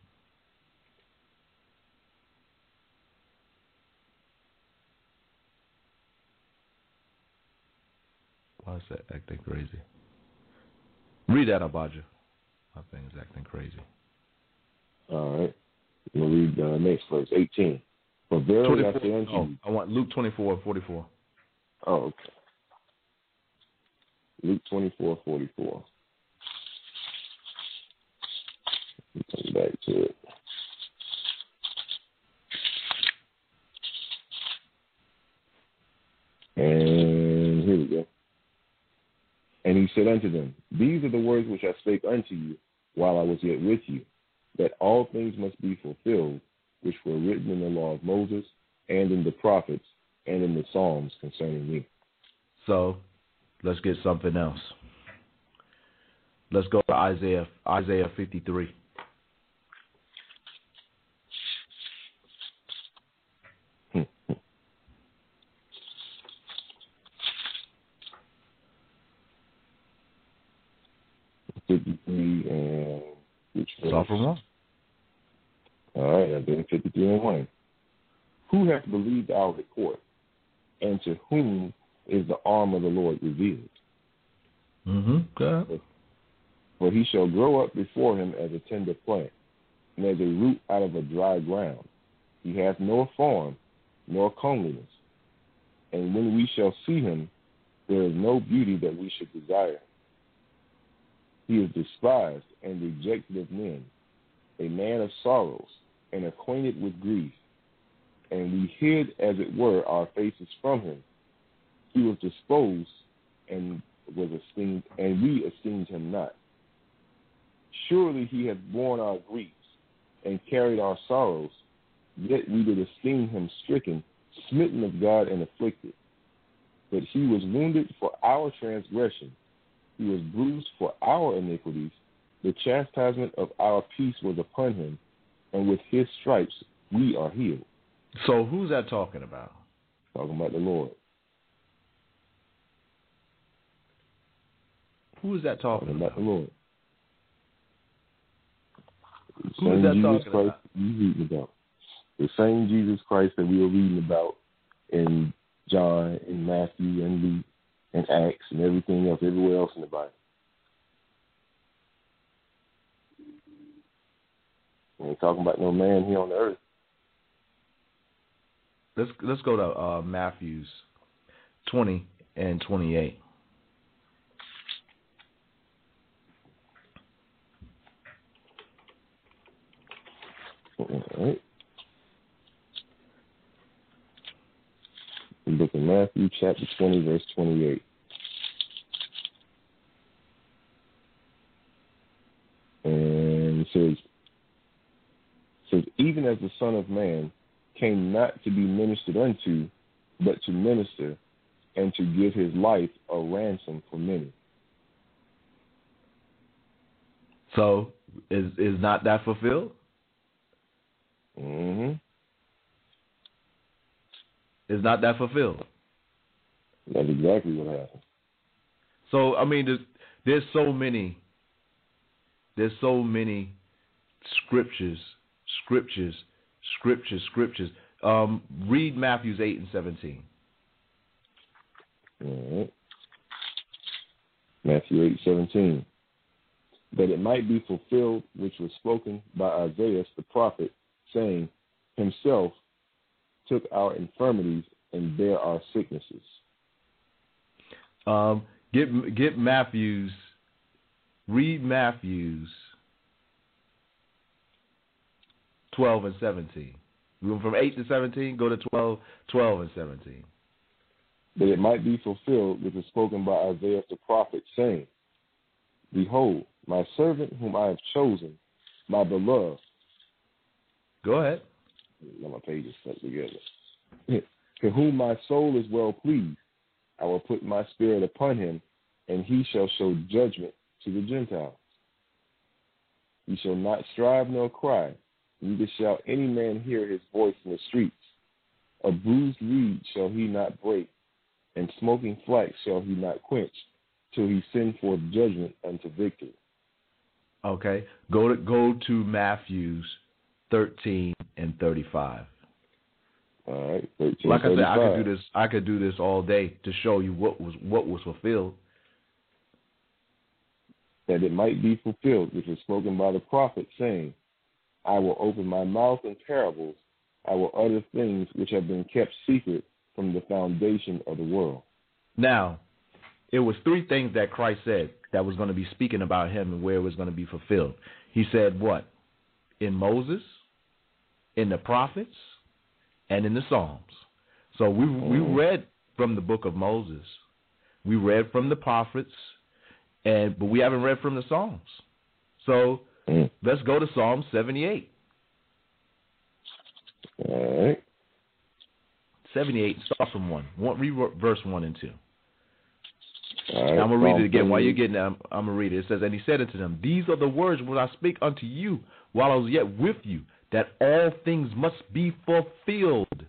Why is that acting crazy? Read that, Abaja. My thing is acting crazy. All right. We'll read the uh, next verse, 18. For verily I say unto oh, I want Luke 24 44. Oh, okay. Luke 24 44. Come back to it. And here we go. And he said unto them, These are the words which I spake unto you while I was yet with you, that all things must be fulfilled which were written in the law of Moses and in the prophets and in the Psalms concerning me. So let's get something else. Let's go to Isaiah Isaiah 53. Fifty-three and which one? from one. All right, I'm doing 53 and 1. Who hath believed our report, and to whom is the arm of the Lord revealed? Mm-hmm. Okay. For he shall grow up before him as a tender plant, and as a root out of a dry ground. He hath no form, nor comeliness. And when we shall see him, there is no beauty that we should desire. He is despised and rejected of men, a man of sorrows, and acquainted with grief. And we hid, as it were, our faces from him. He was disposed and was esteemed, and we esteemed him not. Surely he hath borne our griefs and carried our sorrows, yet we did esteem him stricken, smitten of God, and afflicted. But he was wounded for our transgression, he was bruised for our iniquities. The chastisement of our peace was upon him, and with his stripes we are healed. So who's that talking about? Talking about the Lord. Who is that talking, talking about? about? the Lord. The Who is same that Jesus talking Christ about? you reading about. The same Jesus Christ that we were reading about in John and Matthew and Luke and Acts and everything else, everywhere else in the Bible. We ain't talking about no man here on the earth. Let's let's go to uh, Matthew's twenty and twenty eight. All right. The book of Matthew, chapter 20, verse 28. And it says, says, even as the Son of Man came not to be ministered unto, but to minister and to give his life a ransom for many. So is is not that fulfilled? hmm Is not that fulfilled? That's exactly what happened. So I mean, there's there's so many, there's so many scriptures, scriptures, scriptures, scriptures. Um, read Matthew's eight and seventeen. All right. Matthew eight seventeen. That it might be fulfilled which was spoken by Isaiah the prophet, saying, Himself took our infirmities and bare our sicknesses. Um, get get Matthew's. Read Matthew's twelve and seventeen. We went from eight to seventeen. Go to 12, 12 and seventeen. That it might be fulfilled which was spoken by Isaiah the prophet, saying, Behold, my servant whom I have chosen, my beloved. Go ahead. Let my stuck together. to whom my soul is well pleased, I will put my spirit upon him, and he shall show judgment to the Gentiles. He shall not strive nor cry, neither shall any man hear his voice in the streets. A bruised reed shall he not break, and smoking flax shall he not quench, till he send forth judgment unto victory. Okay. Go to go to Matthew's thirteen and thirty five. All right, 13, Like I said, I could do this. I could do this all day to show you what was what was fulfilled. that it might be fulfilled, which was spoken by the prophet, saying, I will open my mouth in parables, I will utter things which have been kept secret from the foundation of the world. Now, it was three things that Christ said that was going to be speaking about him and where it was going to be fulfilled. He said what? In Moses, in the prophets, and in the Psalms. So we we read from the book of Moses. We read from the prophets, and but we haven't read from the Psalms. So Mm. let's go to Psalm 78. All right. 78 start from 1. one read verse 1 and 2. All right. I'm gonna read it again. While you're getting I'm, I'm gonna read it. It says, "And he said unto them, These are the words which I speak unto you while I was yet with you, that all things must be fulfilled,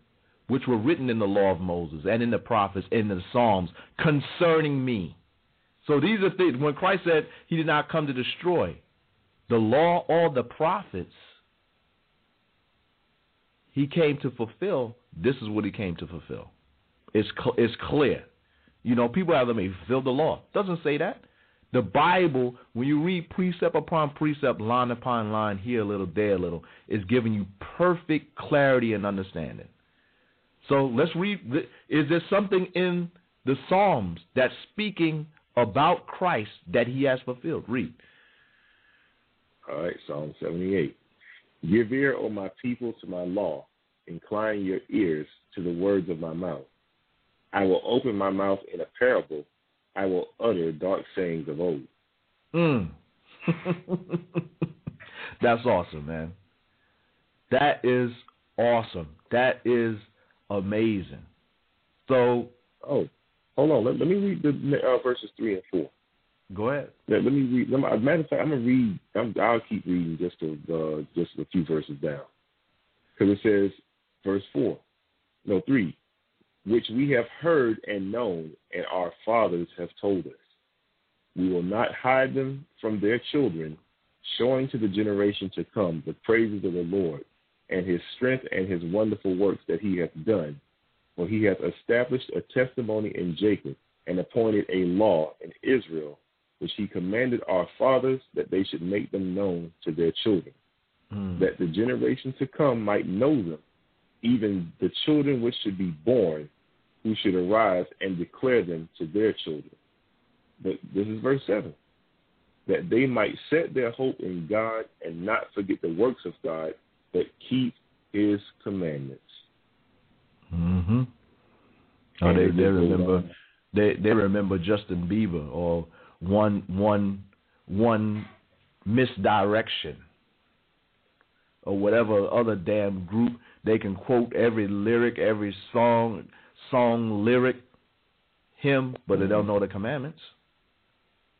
which were written in the law of Moses and in the prophets and in the Psalms concerning me." So these are things. When Christ said He did not come to destroy the law or the prophets, He came to fulfill. This is what He came to fulfill. It's cl- it's clear. You know, people have them fulfill the law. Doesn't say that. The Bible, when you read precept upon precept, line upon line, here a little, there a little, is giving you perfect clarity and understanding. So let's read. Is there something in the Psalms that's speaking about Christ that He has fulfilled? Read. All right, Psalm 78. Give ear, O my people, to my law. Incline your ears to the words of my mouth. I will open my mouth in a parable. I will utter dark sayings of old. Mm. That's awesome, man. That is awesome. That is amazing. So, oh, hold on. Let, let me read the uh, verses three and four. Go ahead. Let, let me read. Let me, as a matter of fact, I'm gonna read. I'm, I'll keep reading just a uh, just a few verses down, because it says, verse four, no three, which we have heard and known, and our fathers have told us, We will not hide them from their children, showing to the generation to come the praises of the Lord and his strength and his wonderful works that he hath done. For he hath established a testimony in Jacob and appointed a law in Israel, which he commanded our fathers that they should make them known to their children, Mm. that the generation to come might know them, even the children which should be born, who should arise and declare them to their children. But this is verse 7 that they might set their hope in God and not forget the works of God, but keep his commandments. Mm-hmm. Oh, they they remember they they remember Justin Bieber or one one one misdirection or whatever other damn group they can quote every lyric, every song song lyric hymn, but they don't know the commandments.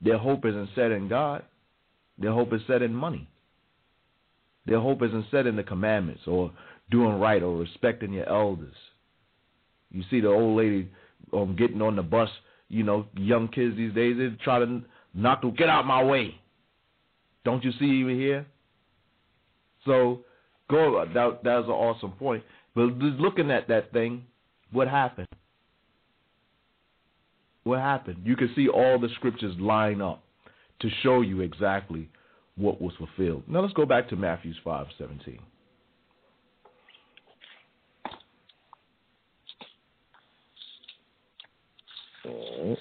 Their hope isn't set in God. Their hope is set in money. Their hope isn't set in the commandments or doing right or respecting your elders. You see the old lady um, getting on the bus. You know, young kids these days they try to knock them. Get out my way! Don't you see even here? So go. That that was an awesome point. But just looking at that thing, what happened? What happened? You can see all the scriptures line up to show you exactly what was fulfilled. Now let's go back to seventeen. All right.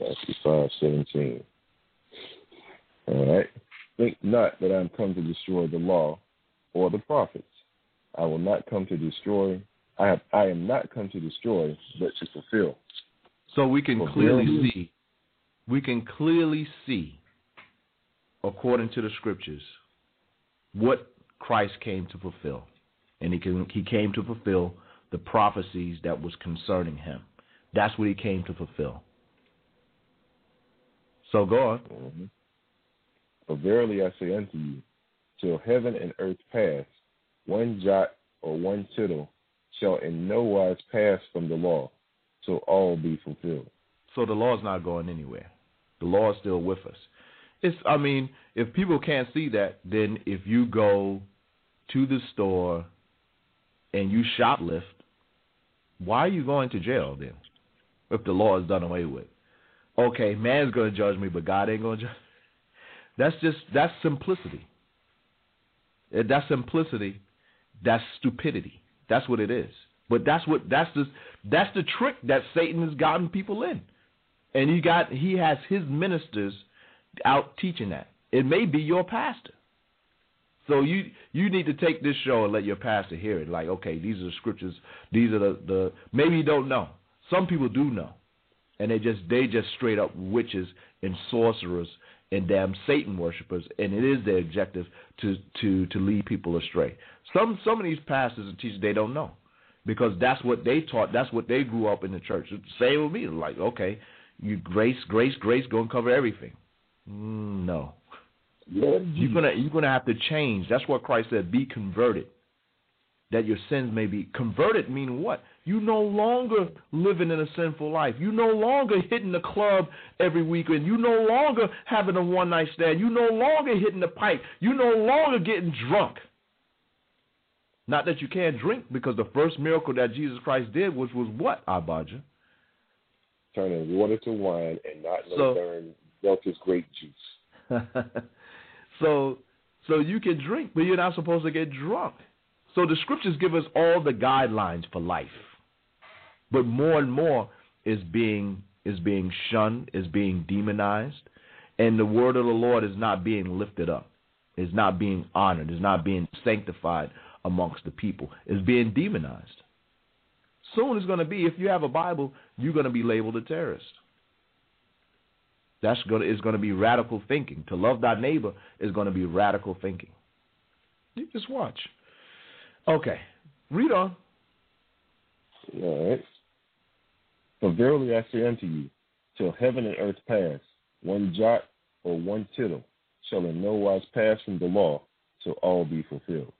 Matthew five seventeen. All right. Think not that I am come to destroy the law or the prophets. I will not come to destroy. I have. I am not come to destroy, but to fulfill. So we can Fulfill. clearly see, we can clearly see, according to the scriptures, what Christ came to fulfill, and he can, he came to fulfill the prophecies that was concerning him. That's what he came to fulfill. So go on. Mm-hmm. For verily I say unto you, till heaven and earth pass, one jot or one tittle shall in no wise pass from the law, till all be fulfilled. So the law's not going anywhere. The law is still with us. It's I mean, if people can't see that, then if you go to the store and you shoplift, why are you going to jail then? If the law is done away with. Okay, man's gonna judge me, but God ain't gonna judge. That's just that's simplicity. Eh, That's simplicity. That's stupidity. That's what it is. But that's what that's the that's the trick that Satan has gotten people in, and he got he has his ministers out teaching that. It may be your pastor. So you you need to take this show and let your pastor hear it. Like, okay, these are the scriptures. These are the the maybe you don't know. Some people do know, and they just they just straight up witches and sorcerers and damn Satan worshippers, and it is their objective to to to lead people astray. Some some of these pastors and teachers they don't know because that's what they taught. That's what they grew up in the church. Same with me. Like, okay, you grace, grace, grace, go and cover everything. Mm, no, you're gonna you're gonna have to change. That's what Christ said. Be converted, that your sins may be converted. Meaning what? You no longer living in a sinful life. You no longer hitting the club every weekend. You no longer having a one night stand. You no longer hitting the pipe. You no longer getting drunk. Not that you can't drink, because the first miracle that Jesus Christ did was was what, Abaja? Turning water to wine and not no So- darn Delta's grape juice. so so you can drink, but you're not supposed to get drunk. So the scriptures give us all the guidelines for life. But more and more is being is being shunned, is being demonized, and the word of the Lord is not being lifted up. Is not being honored, is not being sanctified amongst the people. Is being demonized. Soon it's going to be if you have a Bible, you're going to be labeled a terrorist. That's going to, is going to be radical thinking. To love thy neighbor is going to be radical thinking. You just watch. Okay, read on. All right. For verily I say unto you, till heaven and earth pass, one jot or one tittle shall in no wise pass from the law, till all be fulfilled.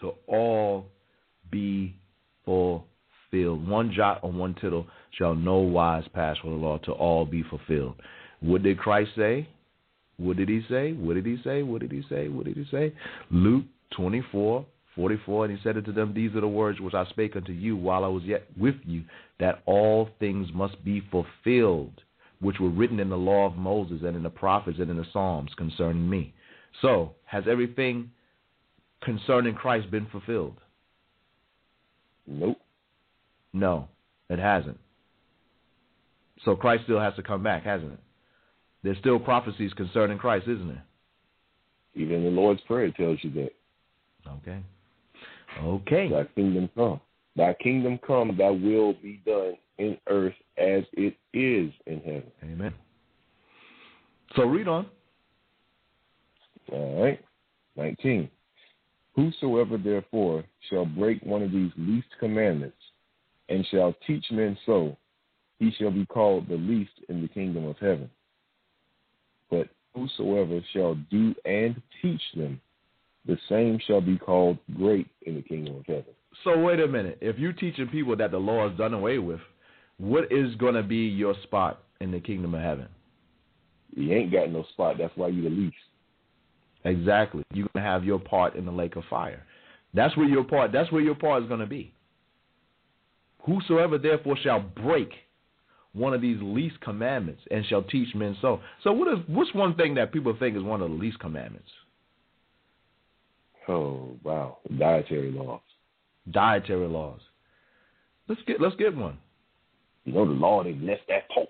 To all be fulfilled. One jot or one tittle shall no wise pass from the law to all be fulfilled. What did Christ say? What did he say? What did he say? What did he say? What did he say? Luke 24, 44, and he said unto them, These are the words which I spake unto you while I was yet with you, that all things must be fulfilled, which were written in the law of Moses and in the prophets and in the Psalms concerning me. So, has everything concerning Christ been fulfilled? Nope. No, it hasn't. So Christ still has to come back, hasn't it? There's still prophecies concerning Christ, isn't there? Even the Lord's Prayer tells you that. Okay. Okay. Thy kingdom come. Thy kingdom come, thy will be done in earth as it is in heaven. Amen. So read on. All right. 19. Whosoever therefore shall break one of these least commandments and shall teach men so, he shall be called the least in the kingdom of heaven. But whosoever shall do and teach them, the same shall be called great in the kingdom of heaven. So wait a minute. If you're teaching people that the law is done away with, what is going to be your spot in the kingdom of heaven? You ain't got no spot. That's why you're the least. Exactly. You're going to have your part in the lake of fire. That's where your part. That's where your part is going to be. Whosoever therefore shall break one of these least commandments and shall teach men so. So what is what's one thing that people think is one of the least commandments? Oh wow, dietary laws. Dietary laws. Let's get let's get one. You know the Lord ain't blessed that pork,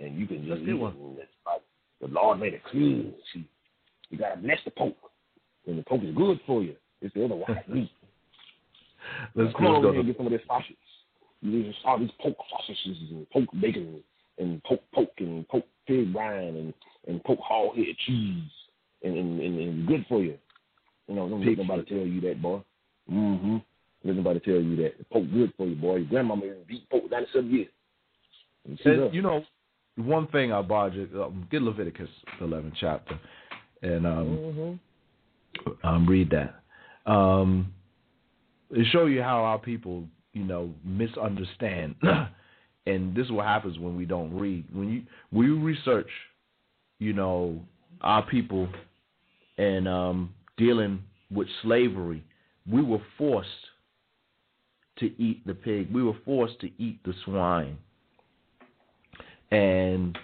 and you can just let's get one. Like the Lord made it clean. See, you gotta bless the pork, and the pork is good for you. It's the other white meat. let's, come let's go and get some of this sausage. You just saw these pork sausages and pork bacon and pork poke and pork pig brine and and pork hog head cheese and and, and, and good for you. You know, don't let nobody tell you that, boy. Mm-hmm. Let nobody tell you that. The pork good for you, boy. Your grandmama beat pork 97 years. You. And, you know, one thing I bought you, um, get Leviticus 11 chapter, and um, um, read that. Um, it show you how our people, you know, misunderstand, and this is what happens when we don't read. When you when you research, you know, our people and um, dealing with slavery, we were forced to eat the pig. We were forced to eat the swine and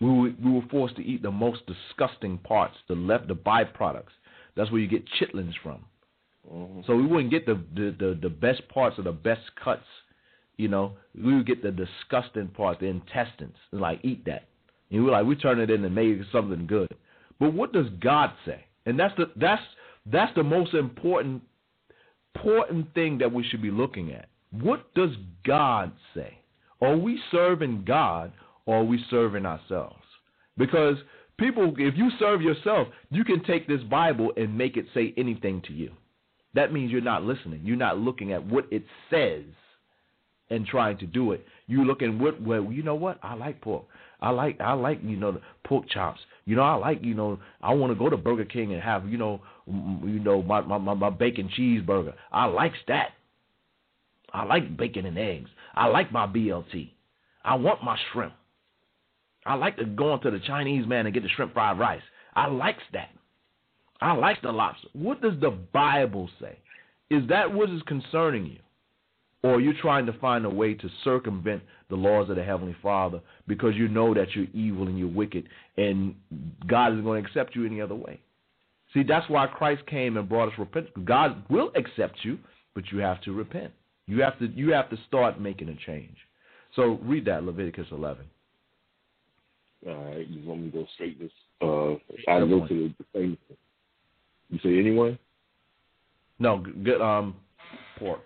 we were, we were forced to eat the most disgusting parts, the left, the byproducts. That's where you get chitlins from. Mm-hmm. So we wouldn't get the, the the the best parts or the best cuts. You know, we would get the disgusting parts, the intestines, and like eat that. And we're like, we turn it in and make something good. But what does God say? And that's the that's that's the most important important thing that we should be looking at. What does God say? Are we serving God or are we serving ourselves? Because people, if you serve yourself, you can take this Bible and make it say anything to you. That means you're not listening. You're not looking at what it says and trying to do it. You looking what well, you know what? I like pork. I like I like you know the pork chops. You know I like you know I want to go to Burger King and have you know you know my my my bacon cheeseburger. I likes that. I like bacon and eggs. I like my BLT. I want my shrimp. I like to go into the Chinese man and get the shrimp fried rice. I likes that. I like the lobster. What does the Bible say? Is that what is concerning you? Or you're trying to find a way to circumvent the laws of the Heavenly Father because you know that you're evil and you're wicked and God isn't going to accept you any other way? See, that's why Christ came and brought us repentance. God will accept you, but you have to repent. You have to you have to start making a change. So read that Leviticus 11. All right, you want me to go straight this? Uh, I go to the same. You say anyone? No, good. Um, pork.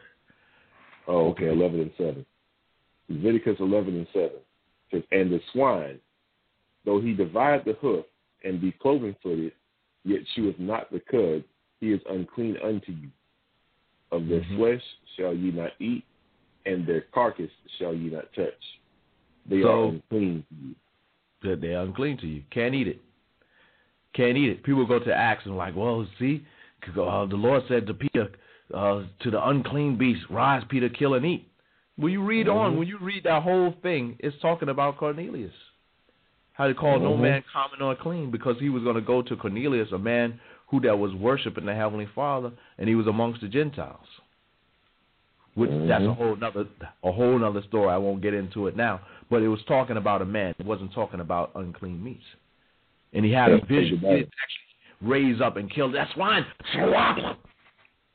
Oh, okay, eleven and seven. Leviticus eleven and seven says, "And the swine, though he divide the hoof and be cloven footed, yet cheweth not the cud, he is unclean unto you. Of their Mhm. flesh shall ye not eat, and their carcass shall ye not touch. They So- are unclean to you." that they're unclean to you. Can't eat it. Can't eat it. People go to Acts and like, well, see, uh, the Lord said to Peter, uh, to the unclean beast, rise, Peter, kill and eat. When you read on, when you read that whole thing, it's talking about Cornelius. How they call no Mhm. man common or clean because he was going to go to Cornelius, a man who that was worshiping the heavenly Father, and he was amongst the Gentiles. Which that's a whole another a whole nother story. I won't get into it now. But it was talking about a man. It wasn't talking about unclean meats. And he had a vision. He didn't actually raise up and kill that swine.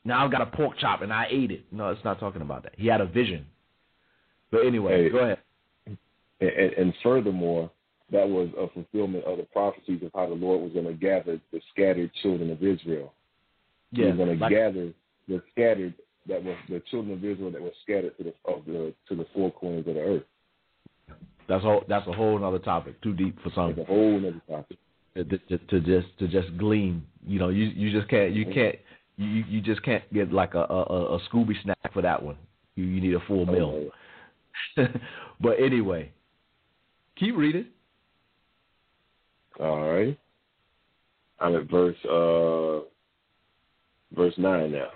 Now I've got a pork chop and I ate it. No, it's not talking about that. He had a vision. But anyway, Hey. go ahead. And, and, furthermore, that was a fulfillment of the prophecies of how the Lord was going to gather the scattered children of Israel. He Yeah, was going to like- gather the scattered that was the children of Israel that were scattered to the of the to the four corners of the earth. That's whole. That's a whole other topic. Too deep for some. It's a whole other topic. to, to, to just to just glean. You know, you you just can't you can't you you just can't get like a a, a Scooby snack for that one. You you need a full meal. but anyway, keep reading. All right. I'm at verse uh verse nine now.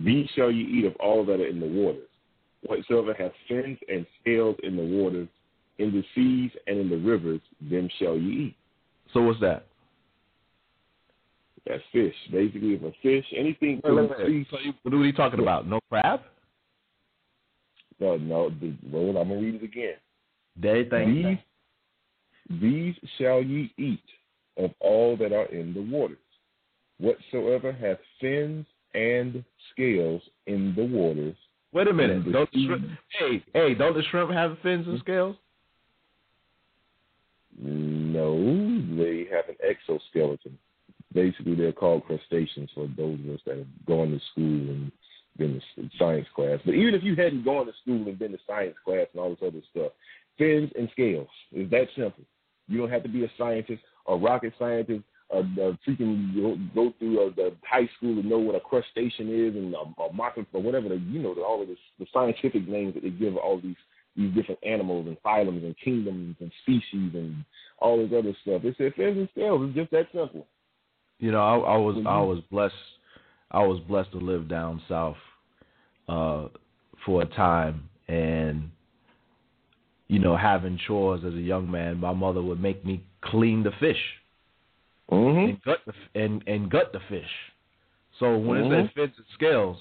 These shall ye eat of all that are in the waters. Whatsoever hath fins and scales in the waters, in the seas and in the rivers, them shall ye eat. So what's that? That's fish. Basically, if a fish, anything Wait, wait, from wait. sea. So you, what are you talking about? No crab? No, no. The, well, I'm gonna read it again. These, these shall ye eat of all that are in the waters. Whatsoever hath fins and scales in the waters. Wait a minute. Don't the shrimp, hey hey, don't the shrimp have fins and scales? No, they have an exoskeleton. Basically, they're called crustaceans for those of us that have gone to school and been to science class. But even if you hadn't gone to school and been to science class and all this other stuff, fins and scales is that simple. You don't have to be a scientist, a rocket scientist, a, a freaking go, through a, the high school to know what a crustacean is and a, a mock or whatever the, you know all of the, the scientific names that they give all these these different animals and phylums and kingdoms and species and all this other stuff. It's fins and scales. It's just that simple. You know, I, I was I Mhm. was blessed. I was blessed to live down south uh, for a time, and you know, having chores as a young man, my mother would make me clean the fish Mm-hmm. and gut the and and gut the fish. So when it Mhm. says fins and scales,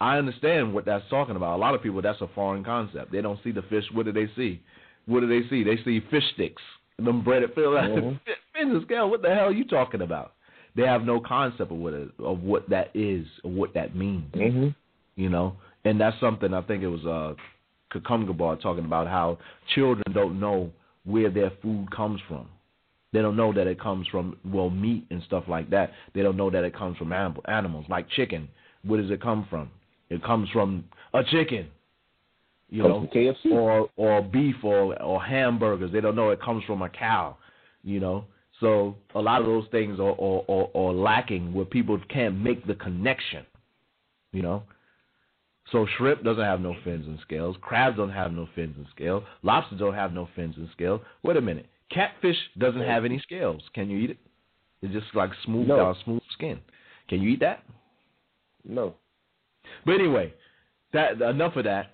I understand what that's talking about. A lot of people that's a foreign concept. They don't see the fish. What do they see? What do they see? They see fish sticks. Them breaded fill Mhm. fins and scales. What the hell are you talking about? They have no concept of what it, of what that is or what that means. Mm-hmm. You know, and that's something I think it was uh Kakumgabar talking about how children don't know where their food comes from. They don't know that it comes from well meat and stuff like that. They don't know that it comes from animal, animals like chicken. Where does it come from? It comes from a chicken. You know, KFC. or or beef or or hamburgers. They don't know it comes from a cow. You know, so a lot of those things are are, are, are lacking where people can't make the connection. You know, so shrimp doesn't have no fins and scales. Crabs don't have no fins and scales. Lobsters don't have no fins and scales. Wait a minute. Catfish doesn't have any scales. Can you eat it? It's just like smooth No. uh, smooth skin. Can you eat that? No. But anyway, that enough of that.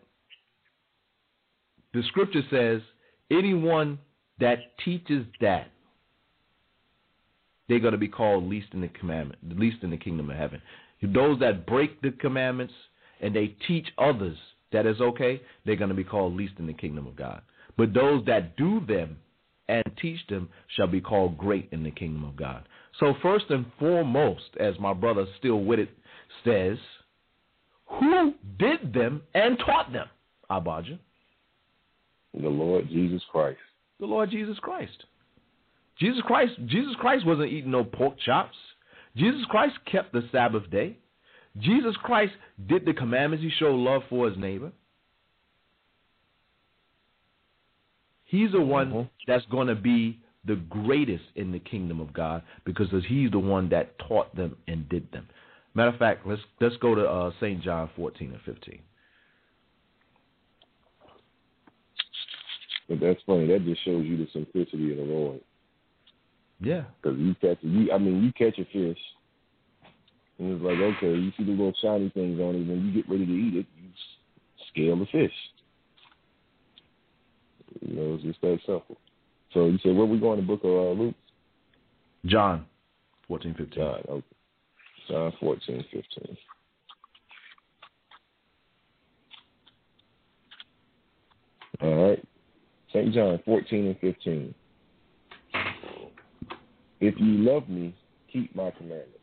The scripture says, anyone that teaches that, they're going to be called least in the commandment, least in the kingdom of heaven. Those that break the commandments and they teach others that is okay, they're going to be called least in the kingdom of God. But those that do them and teach them shall be called great in the kingdom of God. So first and foremost, as my brother Still With It says, who did them and taught them? Abaja, The Lord Jesus Christ. the Lord Jesus Christ. Jesus Christ, Jesus Christ wasn't eating no pork chops. Jesus Christ kept the Sabbath day. Jesus Christ did the commandments. He showed love for his neighbor. He's the one Mhm. that's going to be the greatest in the kingdom of God because he's the one that taught them and did them. Matter of fact, let's let's go to uh, St. John 14 and 15. But that's funny. That just shows you the simplicity of the Lord. Yeah. Because you catch, you, I mean, you catch a fish, and it's like, okay, you see the little shiny things on it. When you get ready to eat it, you scale the fish. You know, it's just that simple. So you said where we going? to book of uh, Luke. John, fourteen fifteen. John, okay. John fourteen fifteen. All right. St. John 14 and 15. If you love me, keep my commandments.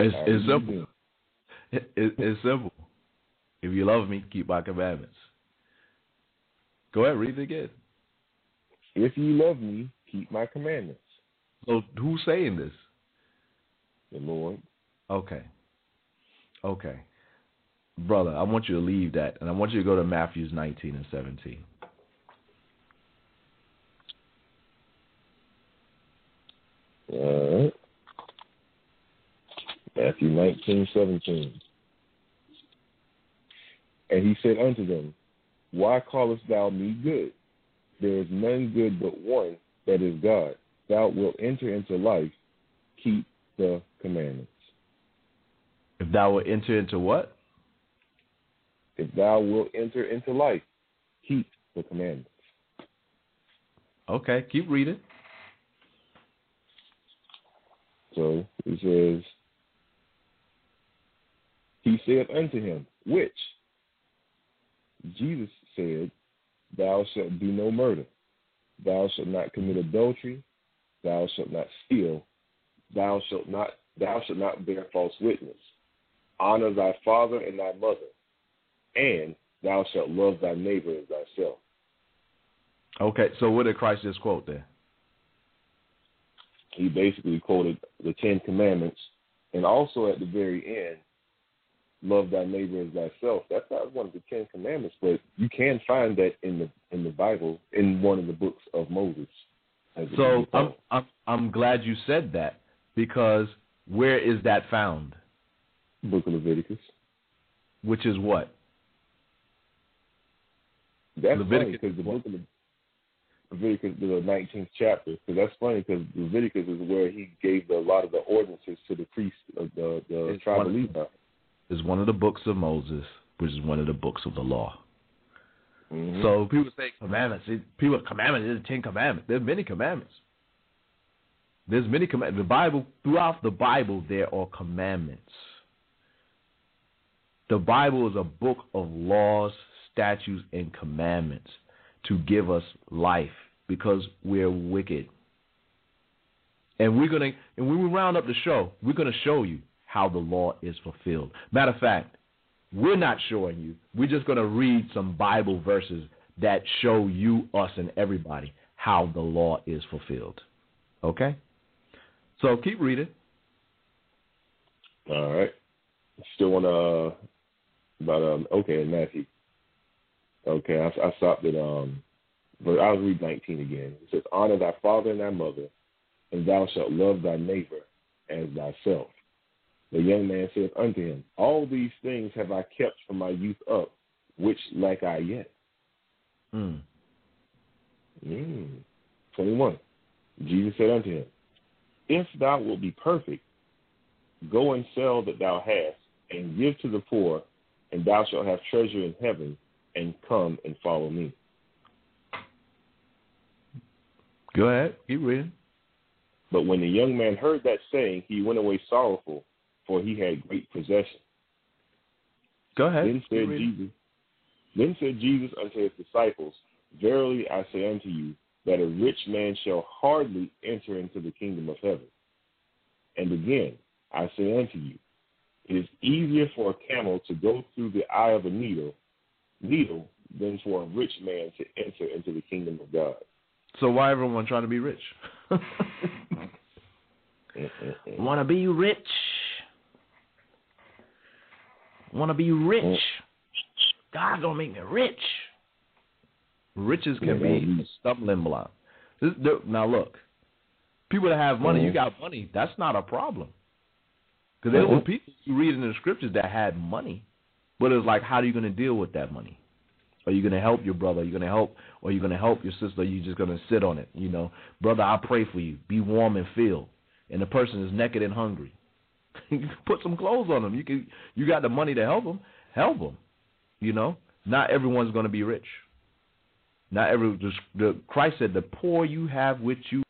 It's, it's simple. It, it, it's simple. If you love me, keep my commandments. Go ahead, read it again. If you love me, keep my commandments. So who's saying this? The Lord. Okay. Okay. Brother, I want you to leave that and I want you to go to Matthews 19 and 17. All right. Matthew nineteen seventeen. And he said unto them, Why callest thou me good? There is none good but one, that is God. Thou wilt enter into life, keep the commandments. If thou wilt enter into what? If thou wilt enter into life, keep the commandments. Okay, keep reading. So he says, He said unto him, Which? Jesus said, Thou shalt do no murder. Thou shalt not commit adultery. Thou shalt not steal. Thou shalt not thou shalt not bear false witness. Honor thy father and thy mother, and thou shalt love thy neighbor as thyself. Okay, so what did Christ just quote there? He basically quoted the Ten Commandments, and also at the very end, love thy neighbor as thyself. That's not one of the Ten Commandments, but you can find that in the in the Bible in one of the books of Moses. So I'm. I'm I'm glad you said that because where is that found? Book of Leviticus. Which is what? That's Leviticus funny because the book of Leviticus, the 19th chapter, because that's funny because Leviticus is where he gave the, a lot of the ordinances to the priests of the, the It's tribe of of- Levi. Is one of the books of Moses, which is one of the books of the law. Mhm. So people say commandments. People commandments. There's ten commandments. There's many commandments. There's many commandments. The Bible throughout the Bible there are commandments. The Bible is a book of laws, statutes, and commandments to give us life because we're wicked. And we're gonna and when we round up the show, we're gonna show you how the law is fulfilled. Matter of fact, we're not showing you. We're just to read some Bible verses that show you, us, and everybody how the law is fulfilled. Okay? So keep reading. All right. Still want to, but um, okay, Matthew. Okay, I, I stopped at um, but I'll read 19 again. It says, "Honor thy father and thy mother, and thou shalt love thy neighbor as thyself." The young man said unto him, All these things have I kept from my youth up. Which lack I yet? Mm. Mm. 21. Jesus said unto him, If thou wilt be perfect, go and sell that thou hast, and give to the poor, and thou shalt have treasure in heaven, and come and follow me. Go ahead. Keep reading. But when the young man heard that saying, he went away sorrowful, for he had great possession. Go ahead. Then said. Jesus, then said Jesus unto his disciples, Verily I say unto you, that a rich man shall hardly enter into the kingdom of heaven. And again, I say unto you, it is easier for a camel to go through the eye of a needle, needle than for a rich man to enter into the kingdom of God. So why everyone trying to be rich? Want to be rich? Want to be rich? God's gonna make me rich. Riches can Yeah, be a stumbling block. This, now look, people that have money, you got money. That's not a problem. Because there were people you read in the scriptures that had money, but it's like, how are you going to deal with that money? Are you going to help your brother? Are you going to help, or are you going to help your sister? Are you just going to sit on it? You know, brother, I pray for you. Be warm and filled. And the person is naked and hungry. you Put some clothes on them. You can. You got the money to help them. Help them. You know, not everyone's going to be rich. Not every. The, the Christ said, "The poor you have with you